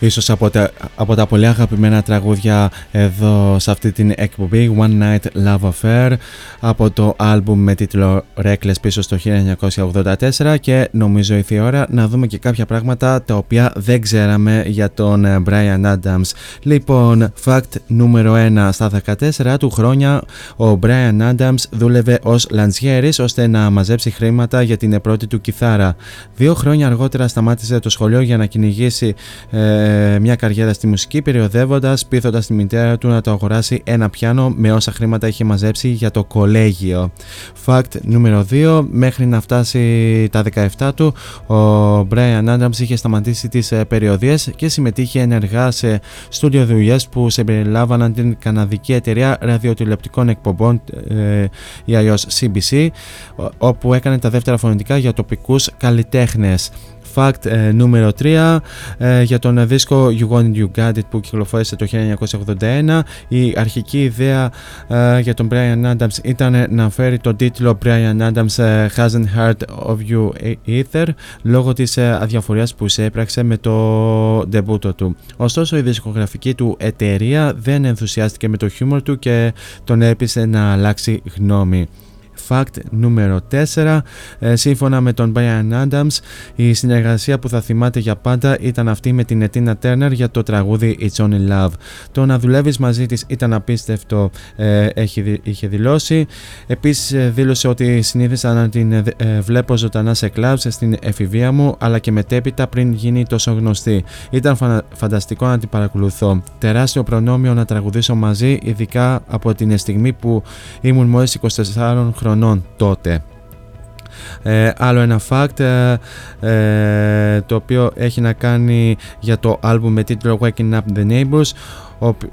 Ίσως από τα, από τα πολύ αγαπημένα τραγούδια εδώ σε αυτή την εκπομπή One Night Love Affair από το άλμπουμ με τίτλο Reckless πίσω στο 1984 και νομίζω ήρθε η ώρα να δούμε και κάποια πράγματα τα οποία δεν ξέραμε για τον ε, Brian Adams. Λοιπόν, fact νούμερο 1 στα 14 του χρόνια ο Brian Adams δούλευε ως λαντσιέρης ώστε να μαζέψει χρήματα για την πρώτη του κιθάρα. Δύο χρόνια αργότερα σταμάτησε το σχολείο για να κυνηγήσει ε, ε, μια καριέρα στη μουσική, περιοδεύοντας, πείθοντας τη μητέρα του να το αγοράσει ένα πιάνο με όσα χρήματα είχε μαζέψει για το κολέγιο. Fact νούμερο 2. Μέχρι να φτάσει τα 17 του, ο Brian Adams είχε σταματήσει τις ε, περιοδίες και συμμετείχε ενεργά σε στούντιο δουλειές που συμπεριλάβαναν την καναδική εταιρεία ραδιοτηλεπτικών εκπομπών, ε, ή αλλιώ CBC, όπου έκανε τα δεύτερα φωνητικά για τοπικούς καλλιτέχνες. Fact ε, νούμερο 3 ε, για τον δίσκο You Want You Got It που κυκλοφόρησε το 1981 η αρχική ιδέα ε, για τον Brian Adams ήταν να φέρει τον τίτλο Brian Adams ε, Hasn't Heard of You Either λόγω της αδιαφορίας που έπραξε με το ντεμπούτο του. Ωστόσο η δισκογραφική του εταιρεία δεν ενθουσιάστηκε με το χιούμορ του και τον έπεισε να αλλάξει γνώμη fact νούμερο 4. Ε, σύμφωνα με τον Brian Adams, η συνεργασία που θα θυμάται για πάντα ήταν αυτή με την Ετίνα Turner για το τραγούδι It's Only Love. Το να δουλεύεις μαζί της ήταν απίστευτο, ε, έχει, είχε δηλώσει. Επίσης, ε, δήλωσε ότι συνήθισα να την ε, βλέπω ζωντανά σε κλαμπς στην εφηβεία μου, αλλά και μετέπειτα πριν γίνει τόσο γνωστή. Ήταν φανταστικό να την παρακολουθώ. Τεράστιο προνόμιο να τραγουδήσω μαζί, ειδικά από την στιγμή που ήμουν μόλις 24 χρονών τότε. Ε, άλλο ένα fact ε, ε, το οποίο έχει να κάνει για το άλμπουμ με τίτλο Waking Up The Neighbors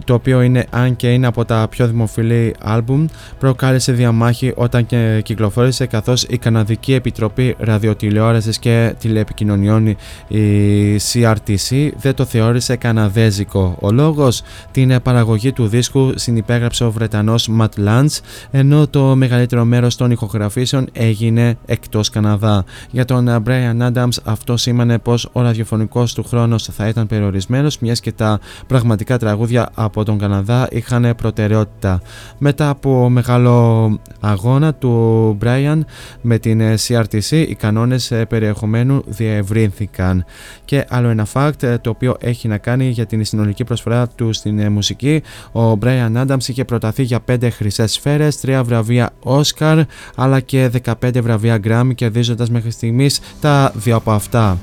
το οποίο είναι αν και είναι από τα πιο δημοφιλή άλμπουμ προκάλεσε διαμάχη όταν και κυκλοφόρησε καθώς η Καναδική Επιτροπή Ραδιοτηλεόρασης και Τηλεεπικοινωνιών η CRTC δεν το θεώρησε καναδέζικο. Ο λόγος την παραγωγή του δίσκου συνυπέγραψε ο Βρετανός Matt Lance ενώ το μεγαλύτερο μέρος των ηχογραφήσεων έγινε εκτός Καναδά. Για τον Brian Adams αυτό σήμανε πως ο ραδιοφωνικός του χρόνος θα ήταν περιορισμένος μιας και τα πραγματικά τραγούδια από τον Καναδά είχαν προτεραιότητα. Μετά από μεγάλο αγώνα του Brian με την CRTC οι κανόνες περιεχομένου διευρύνθηκαν. Και άλλο ένα fact το οποίο έχει να κάνει για την συνολική προσφορά του στην μουσική. Ο Brian Adams είχε προταθεί για 5 χρυσές σφαίρες, 3 βραβεία Oscar αλλά και 15 βραβεία Grammy κερδίζοντας μέχρι στιγμής τα δύο από αυτά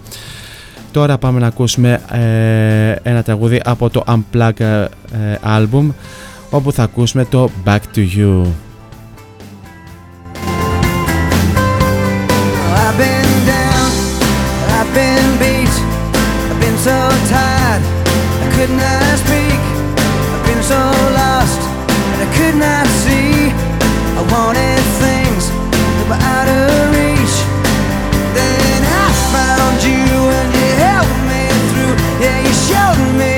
τώρα πάμε να ακούσουμε ε, ένα τραγούδι από το Unplugged ε, ε, Album όπου θα ακούσουμε το Back to You. Showed me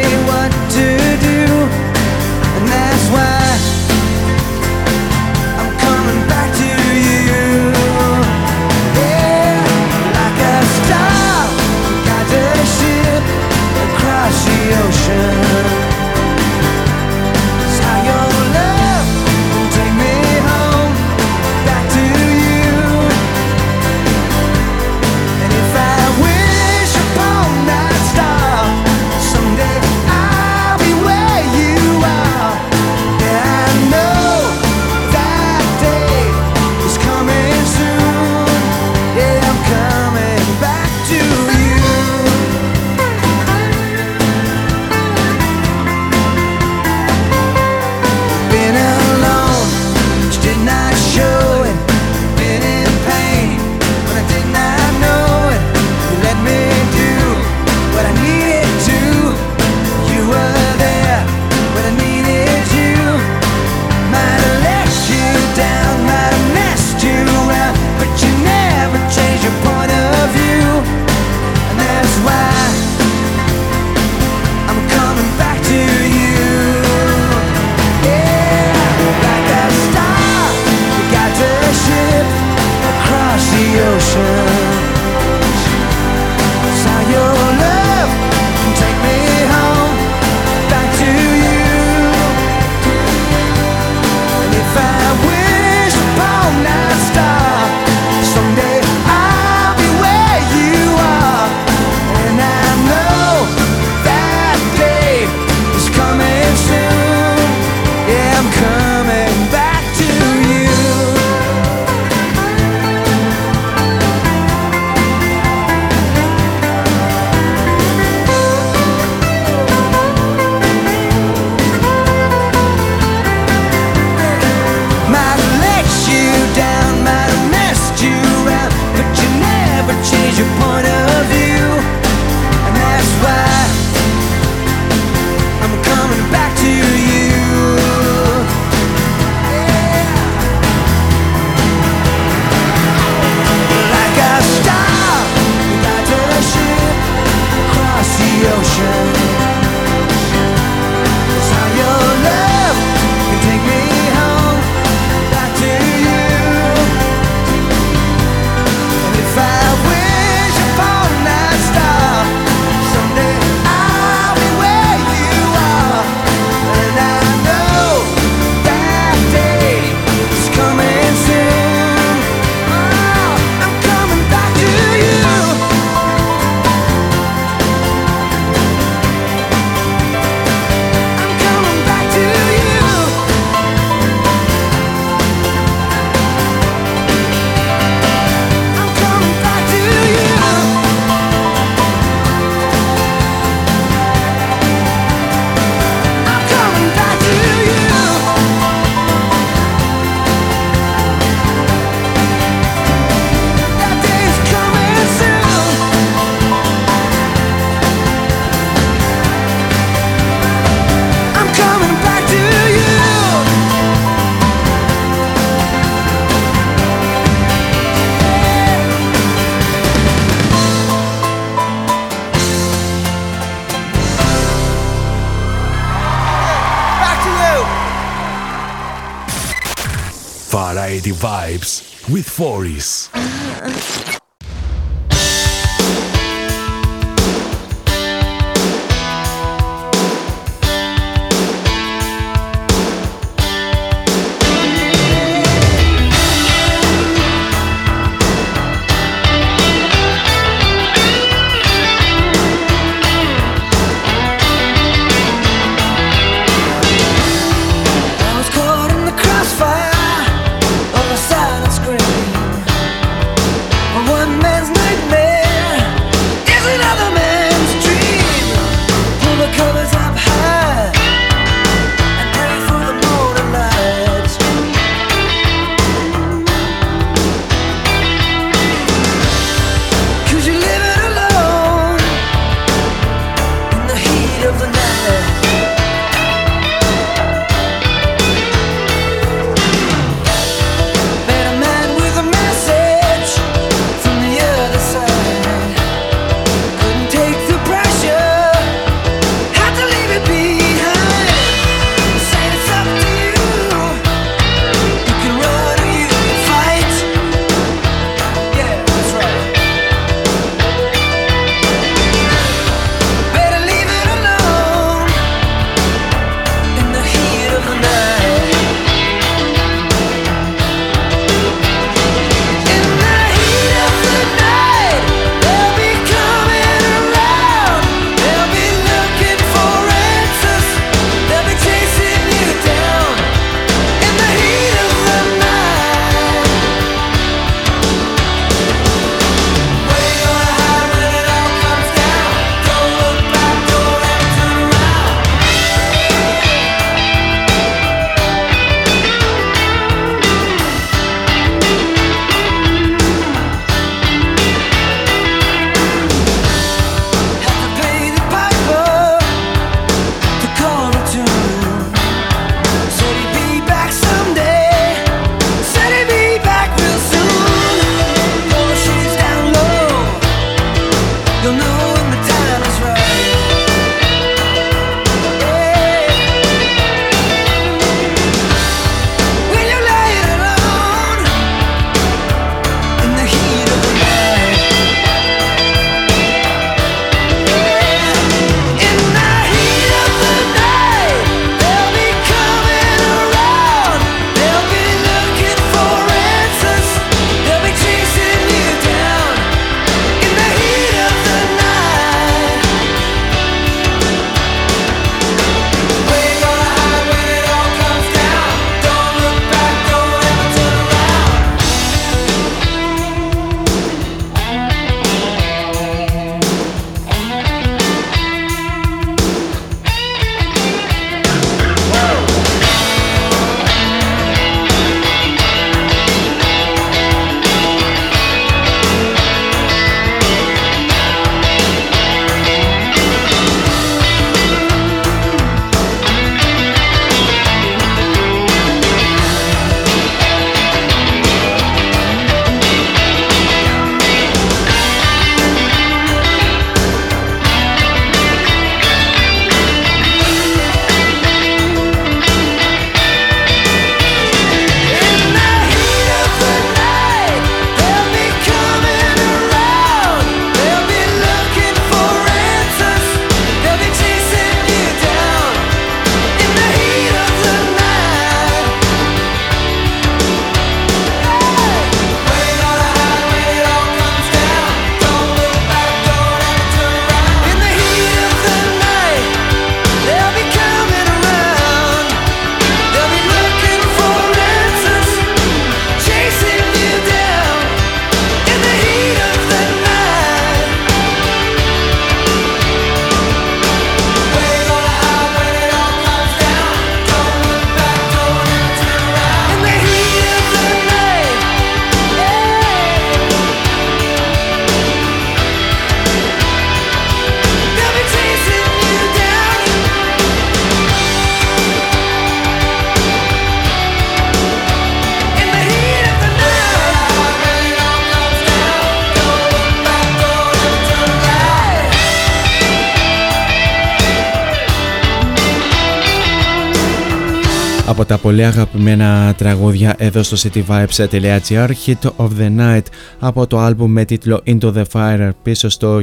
από τα πολύ αγαπημένα τραγούδια εδώ στο cityvibes.gr Hit of the Night από το άλμπουμ με τίτλο Into the Fire πίσω στο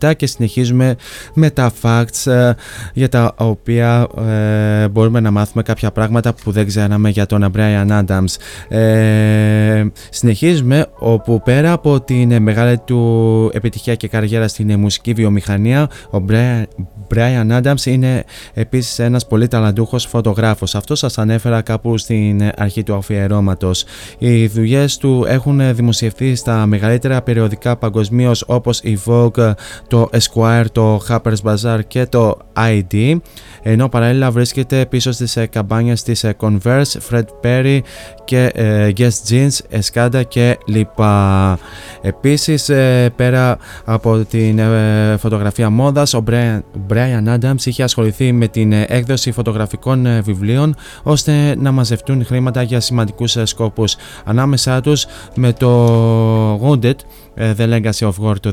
1987 και συνεχίζουμε με τα facts ε, για τα οποία ε, μπορούμε να μάθουμε κάποια πράγματα που δεν ξέραμε για τον Brian Adams. Ε, συνεχίζουμε όπου πέρα από την μεγάλη του επιτυχία και καριέρα στην μουσική βιομηχανία ο Brian, Brian Adams είναι επίσης ένας πολύ ταλαντούχος φωτογράφος. Αυτό σας ανέφερα κάπου στην αρχή του αφιερώματος. Οι δουλειές του έχουν δημοσιευθεί στα μεγαλύτερα περιοδικά παγκοσμίως όπως η Vogue, το Esquire, το Harper's Bazaar και το ID ενώ παράλληλα βρίσκεται πίσω στις καμπάνιες της Converse, Fred Perry και ε, Guess Jeans, Escada και λοιπά. Επίσης ε, πέρα από την ε, φωτογραφία μόδας ο Brian, Brian Adams είχε ασχοληθεί με την έκδοση φωτογραφικών βιβλίων ώστε να μαζευτούν χρήματα για σημαντικούς σκόπους. Ανάμεσά τους με το Wounded The Legacy of War το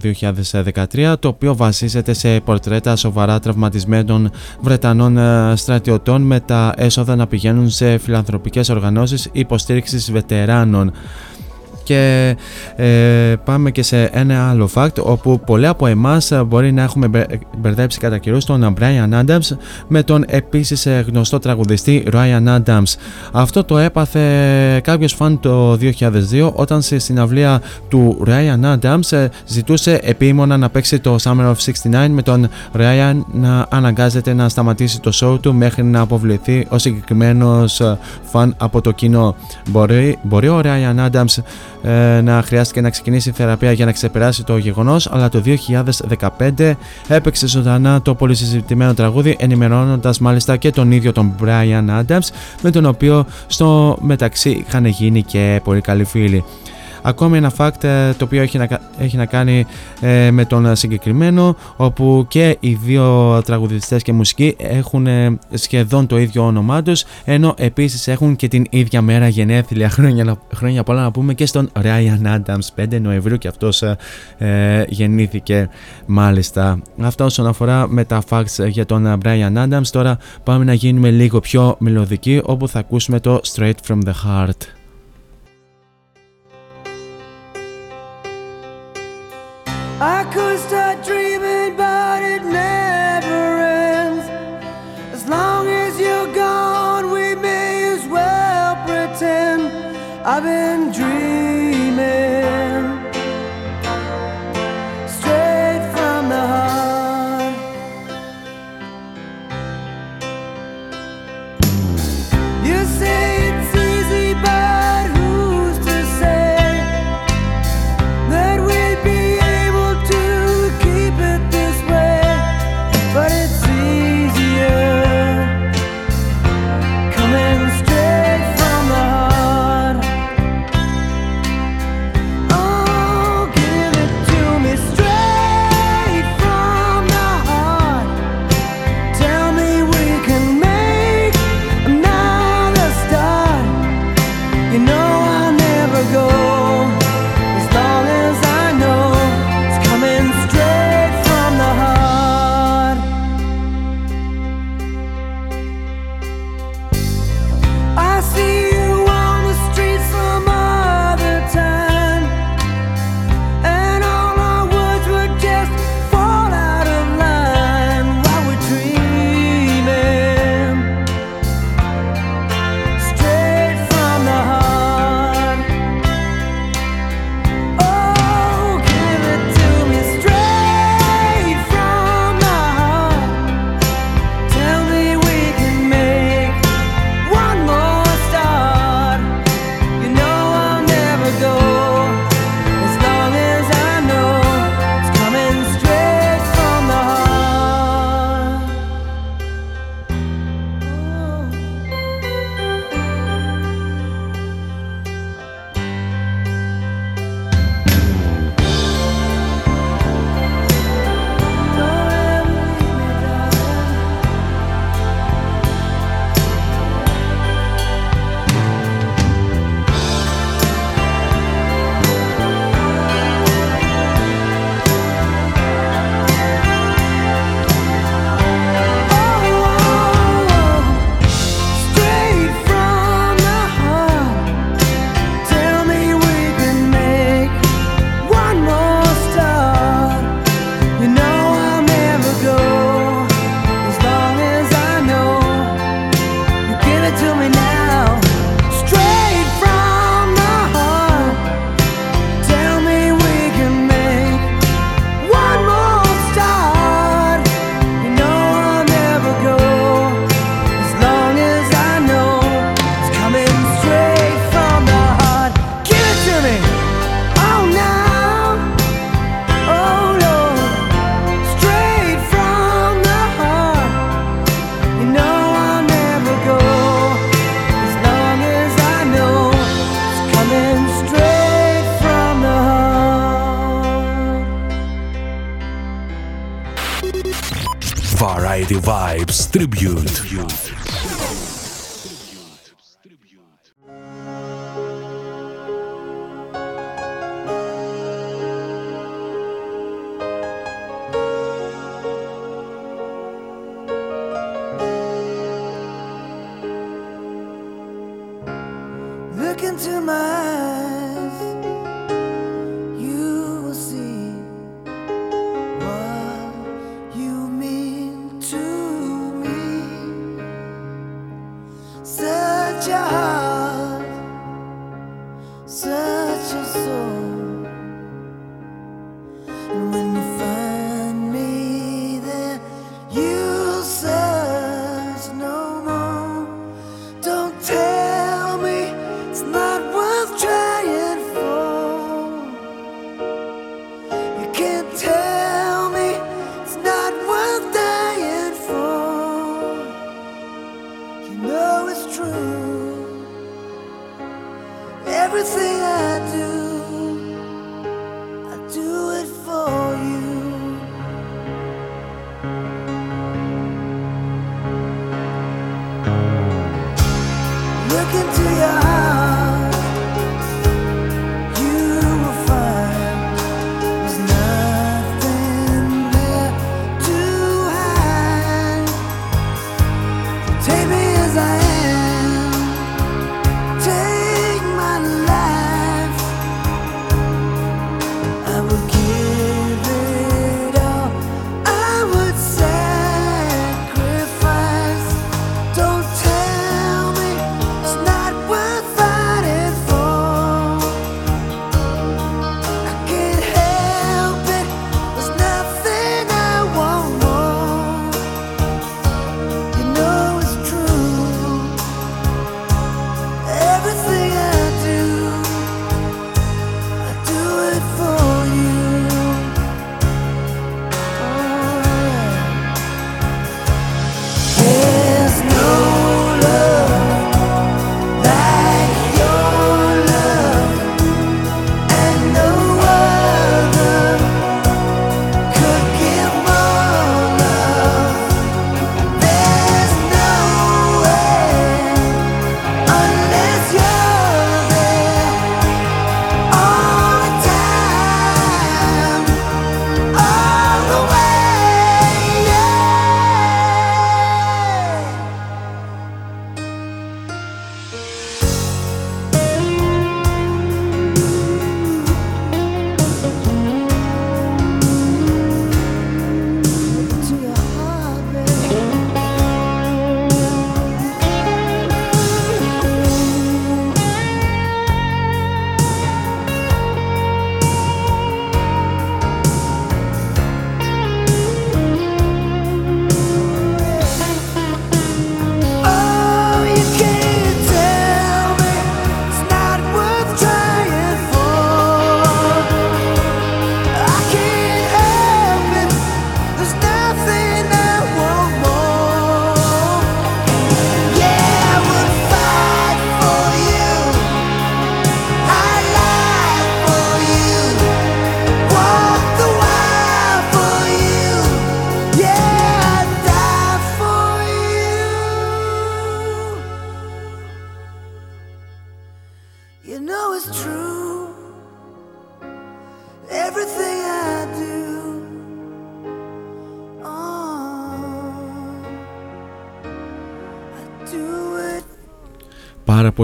2013 το οποίο βασίζεται σε πορτρέτα σοβαρά τραυματισμένων Βρετανών στρατιωτών με τα έσοδα να πηγαίνουν σε φιλανθρωπικές οργανώσεις υποστήριξης βετεράνων και ε, πάμε και σε ένα άλλο fact όπου πολλοί από εμάς μπορεί να έχουμε μπερδέψει κατά καιρούς τον Brian Adams με τον επίσης ε, γνωστό τραγουδιστή Ryan Adams. Αυτό το έπαθε κάποιος φαν το 2002 όταν στη συναυλία του Ryan Adams ε, ζητούσε επίμονα να παίξει το Summer of 69 με τον Ryan να αναγκάζεται να σταματήσει το show του μέχρι να αποβληθεί ο συγκεκριμένος φαν από το κοινό. Μπορεί, μπορεί ο Ryan Adams ε, να χρειάστηκε να ξεκινήσει θεραπεία για να ξεπεράσει το γεγονός, αλλά το 2015 έπαιξε ζωντανά το πολύ συζητημένο τραγούδι, ενημερώνοντας μάλιστα και τον ίδιο τον Brian Adams, με τον οποίο στο μεταξύ είχαν γίνει και πολύ καλοί φίλοι. Ακόμη ένα fact ε, το οποίο έχει να, έχει να κάνει ε, με τον συγκεκριμένο όπου και οι δύο τραγουδιστές και μουσικοί έχουν ε, σχεδόν το ίδιο όνομά τους ενώ επίσης έχουν και την ίδια μέρα γενέθλια χρόνια, χρόνια πολλά να πούμε και στον Ryan Adams 5 Νοεμβρίου και αυτός ε, γεννήθηκε μάλιστα. Αυτό όσον αφορά με τα facts για τον Brian Adams τώρα πάμε να γίνουμε λίγο πιο μελωδικοί όπου θα ακούσουμε το Straight from the Heart. I could Tribune.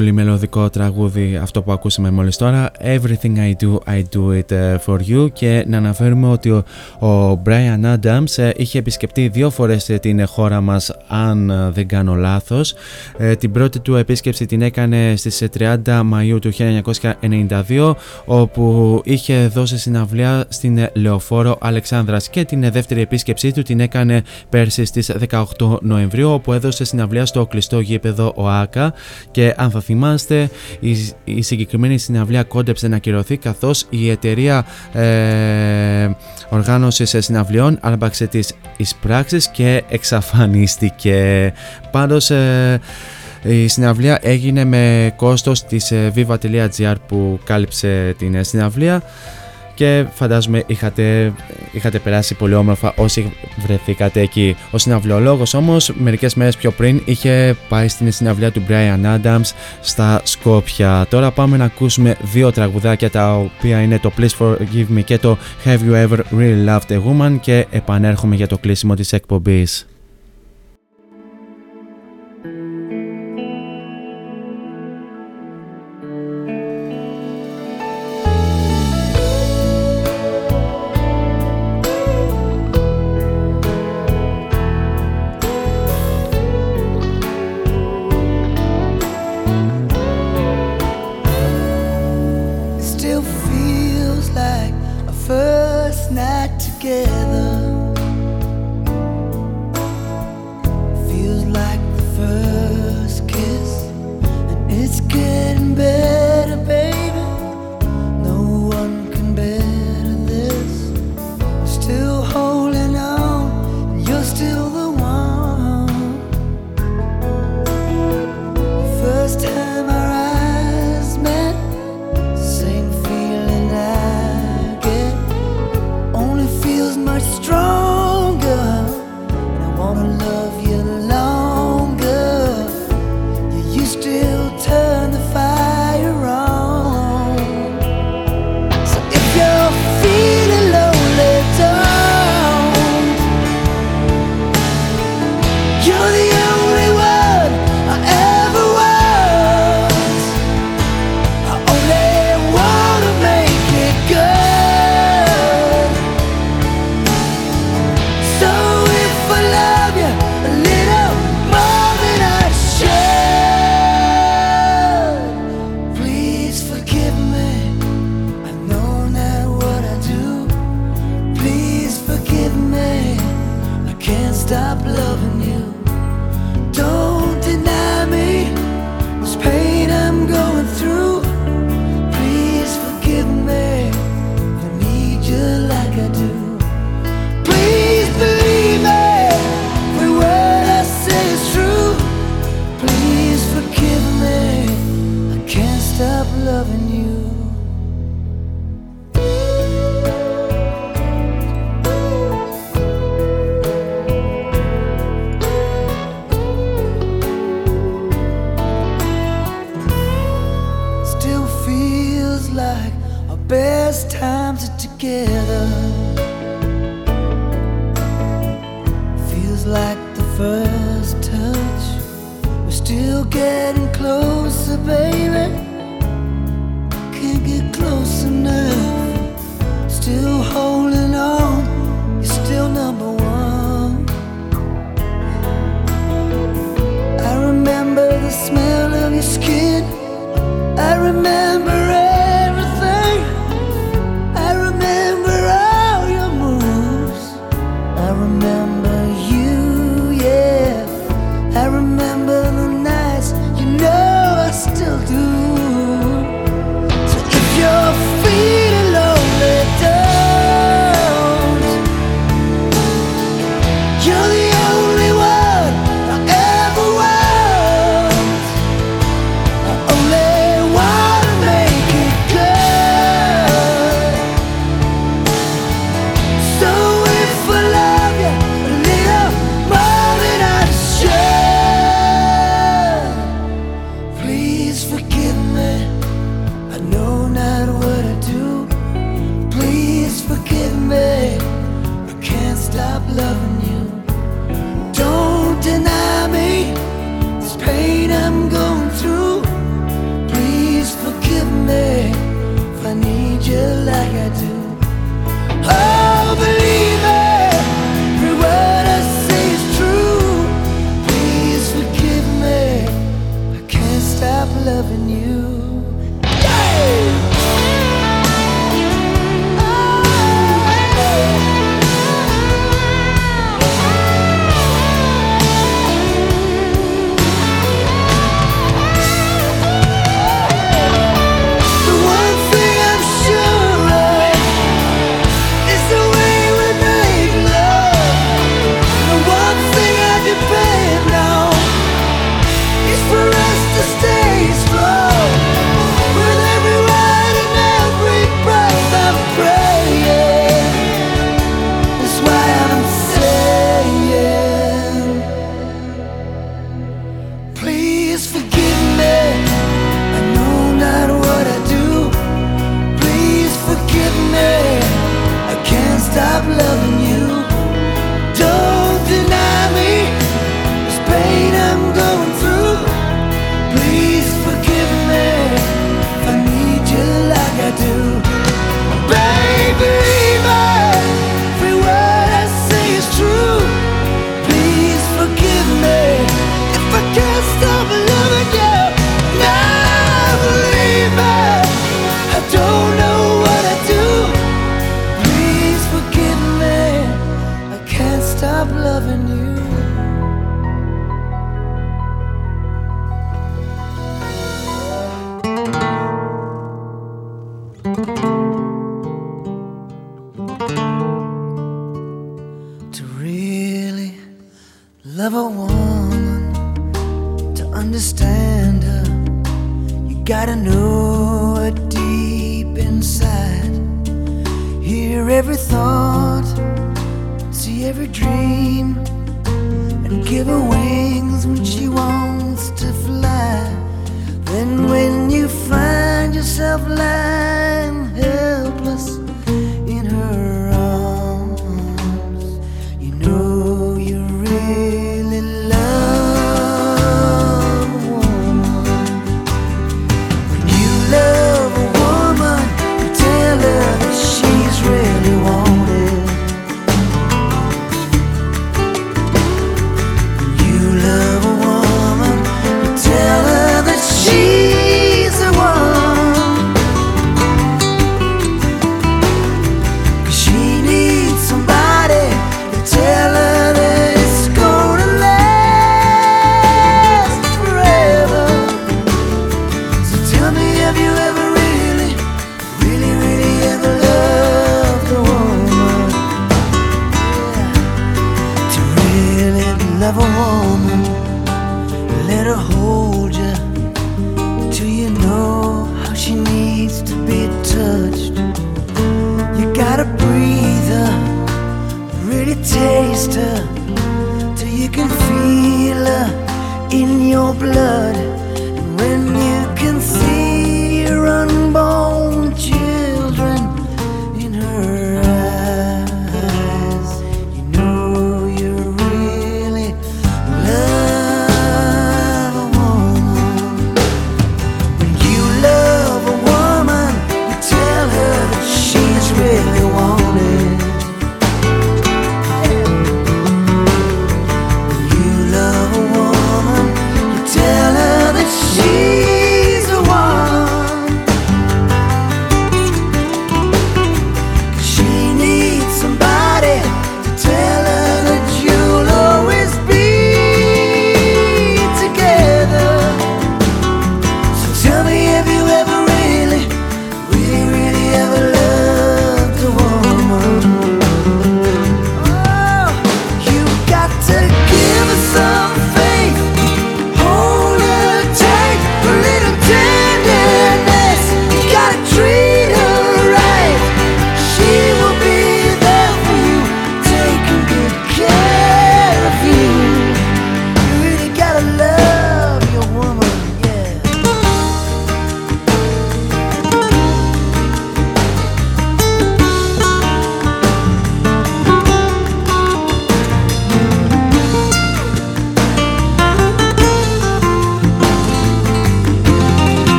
Πολύ μελωδικό τραγούδι αυτό που ακούσαμε μόλις τώρα. Everything I do, I do it uh, for you. Και να αναφέρουμε ότι ο, ο Brian Adams ε, είχε επισκεφτεί δύο φορές ε, την χώρα μας αν ε, δεν κάνω λάθος. Ε, την πρώτη του επίσκεψη την έκανε στις ε, 30 Μαΐου του 1992 όπου είχε δώσει συναυλία στην ε, Λεωφόρο Αλεξάνδρας. Και την ε, δεύτερη επίσκεψή του την έκανε πέρσι στις 18 Νοεμβρίου όπου έδωσε συναυλία στο κλειστό γήπεδο ΟΑΚΑ. Και αν θα θυμάστε η, η συγκεκριμένη συναυλία κόντεψε να κυρωθεί καθώς η εταιρεία ε, οργάνωσης συναυλιών άρπαξε τις εισπράξεις και εξαφανίστηκε. Πάντως ε, η συναυλία έγινε με κόστος της ε, viva.gr που κάλυψε την ε, συναυλία και φαντάζομαι είχατε, είχατε περάσει πολύ όμορφα όσοι βρεθήκατε εκεί. Ο συναυλιολόγος όμως μερικές μέρες πιο πριν είχε πάει στην συναυλία του Brian Adams στα Σκόπια. Τώρα πάμε να ακούσουμε δύο τραγουδάκια τα οποία είναι το Please Forgive Me και το Have You Ever Really Loved a Woman και επανέρχομαι για το κλείσιμο της εκπομπής.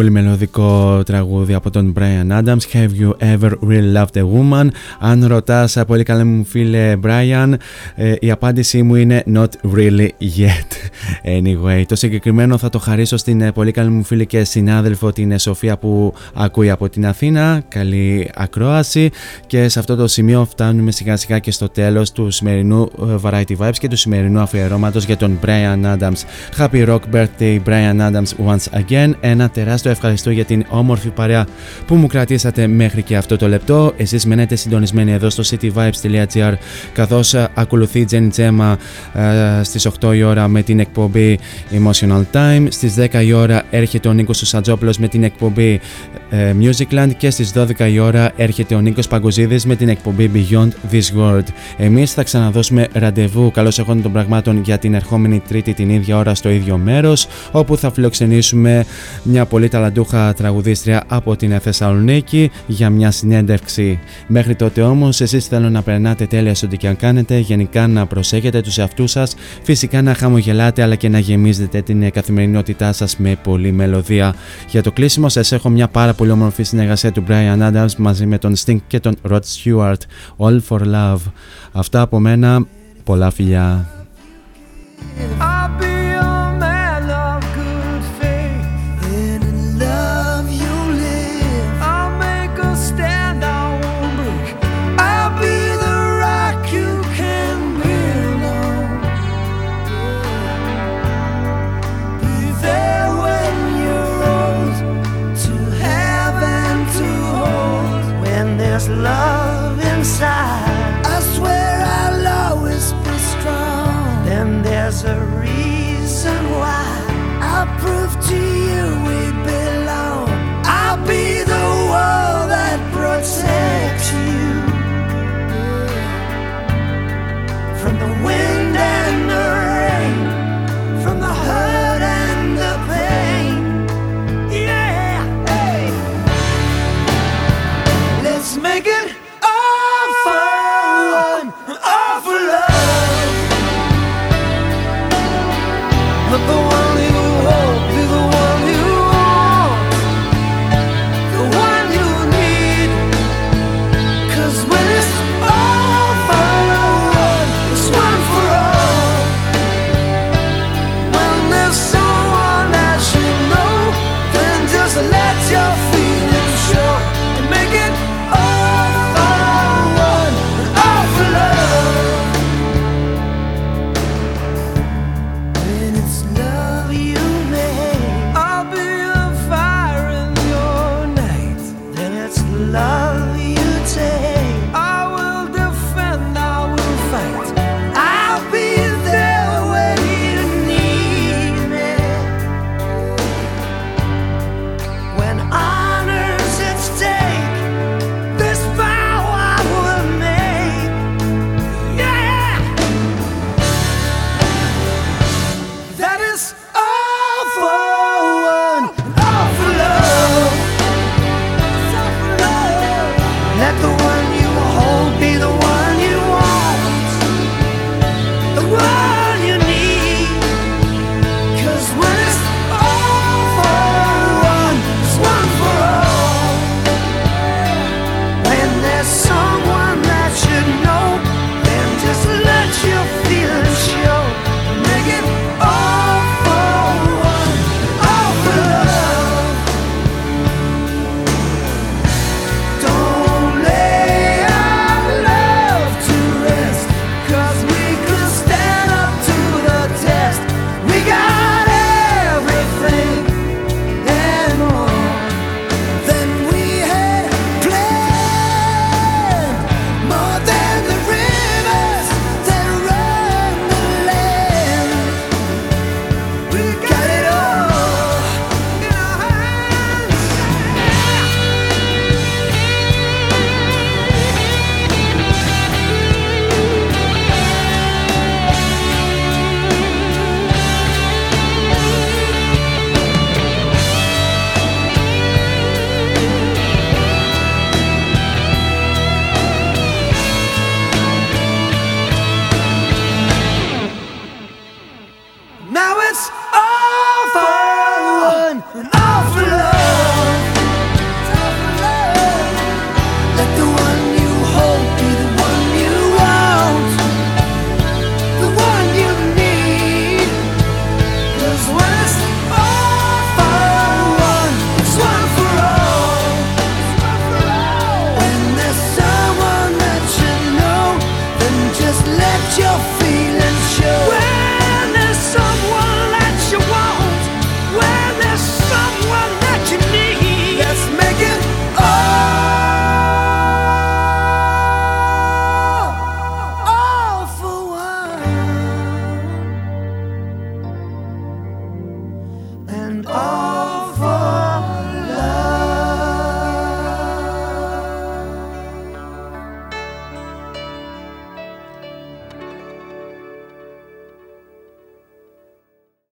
Πολύ μελωδικό τραγούδι από τον Brian Adams. Have you ever really loved a woman; Αν ρωτάς πολύ καλά μου φίλε Brian ε, Η απάντησή μου είναι Not really yet Anyway το συγκεκριμένο θα το χαρίσω στην ε, πολύ καλή μου φίλη και συνάδελφο την Σοφία που ακούει από την Αθήνα. Καλή ακρόαση. Και σε αυτό το σημείο φτάνουμε σιγά σιγά και στο τέλος του σημερινού ε, Variety Vibes και του σημερινού αφιερώματος για τον Brian Adams. Happy Rock Birthday Brian Adams once again. Ένα τεράστιο ευχαριστώ για την όμορφη παρέα που μου κρατήσατε μέχρι και αυτό το λεπτό. Εσείς μένετε συντονισμένοι εδώ στο cityvibes.gr καθώς ε, ακολουθεί η Jenny Gemma ε, στις 8 η ώρα με την εκπομπή Emotional Time. Στις 10 η ώρα έρχεται ο Νίκος Σαντζόπουλος με την εκπομπή ε, Musicland και στις 12 η ώρα έρχεται ο Νίκος Παγκοζίδης με την εκπομπή Beyond This World. Εμείς θα ξαναδώσουμε ραντεβού καλώς εχόντων των πραγμάτων για την ερχόμενη Τρίτη την ίδια ώρα στο ίδιο μέρος όπου θα φιλοξενήσουμε μια πολύ ταλαντούχα τραγουδίστρια από την Θεσσαλονίκη για μια συνέντευξη. Μέχρι τότε όμως εσείς θέλω να περνάτε τέλεια σε ό,τι και αν κάνετε, γενικά να προσέχετε τους εαυτούς σας, φυσικά να χαμογελάτε αλλά και να γεμίζετε την καθημερινότητά σας με πολλή μελωδία. Για το κλείσιμο σας έχω μια πάρα πολύ όμορφη συνεργασία του Brian Adams μαζί με τον Sting και τον Rod Stewart, All for Love. Αυτά από μένα, πολλά φιλιά.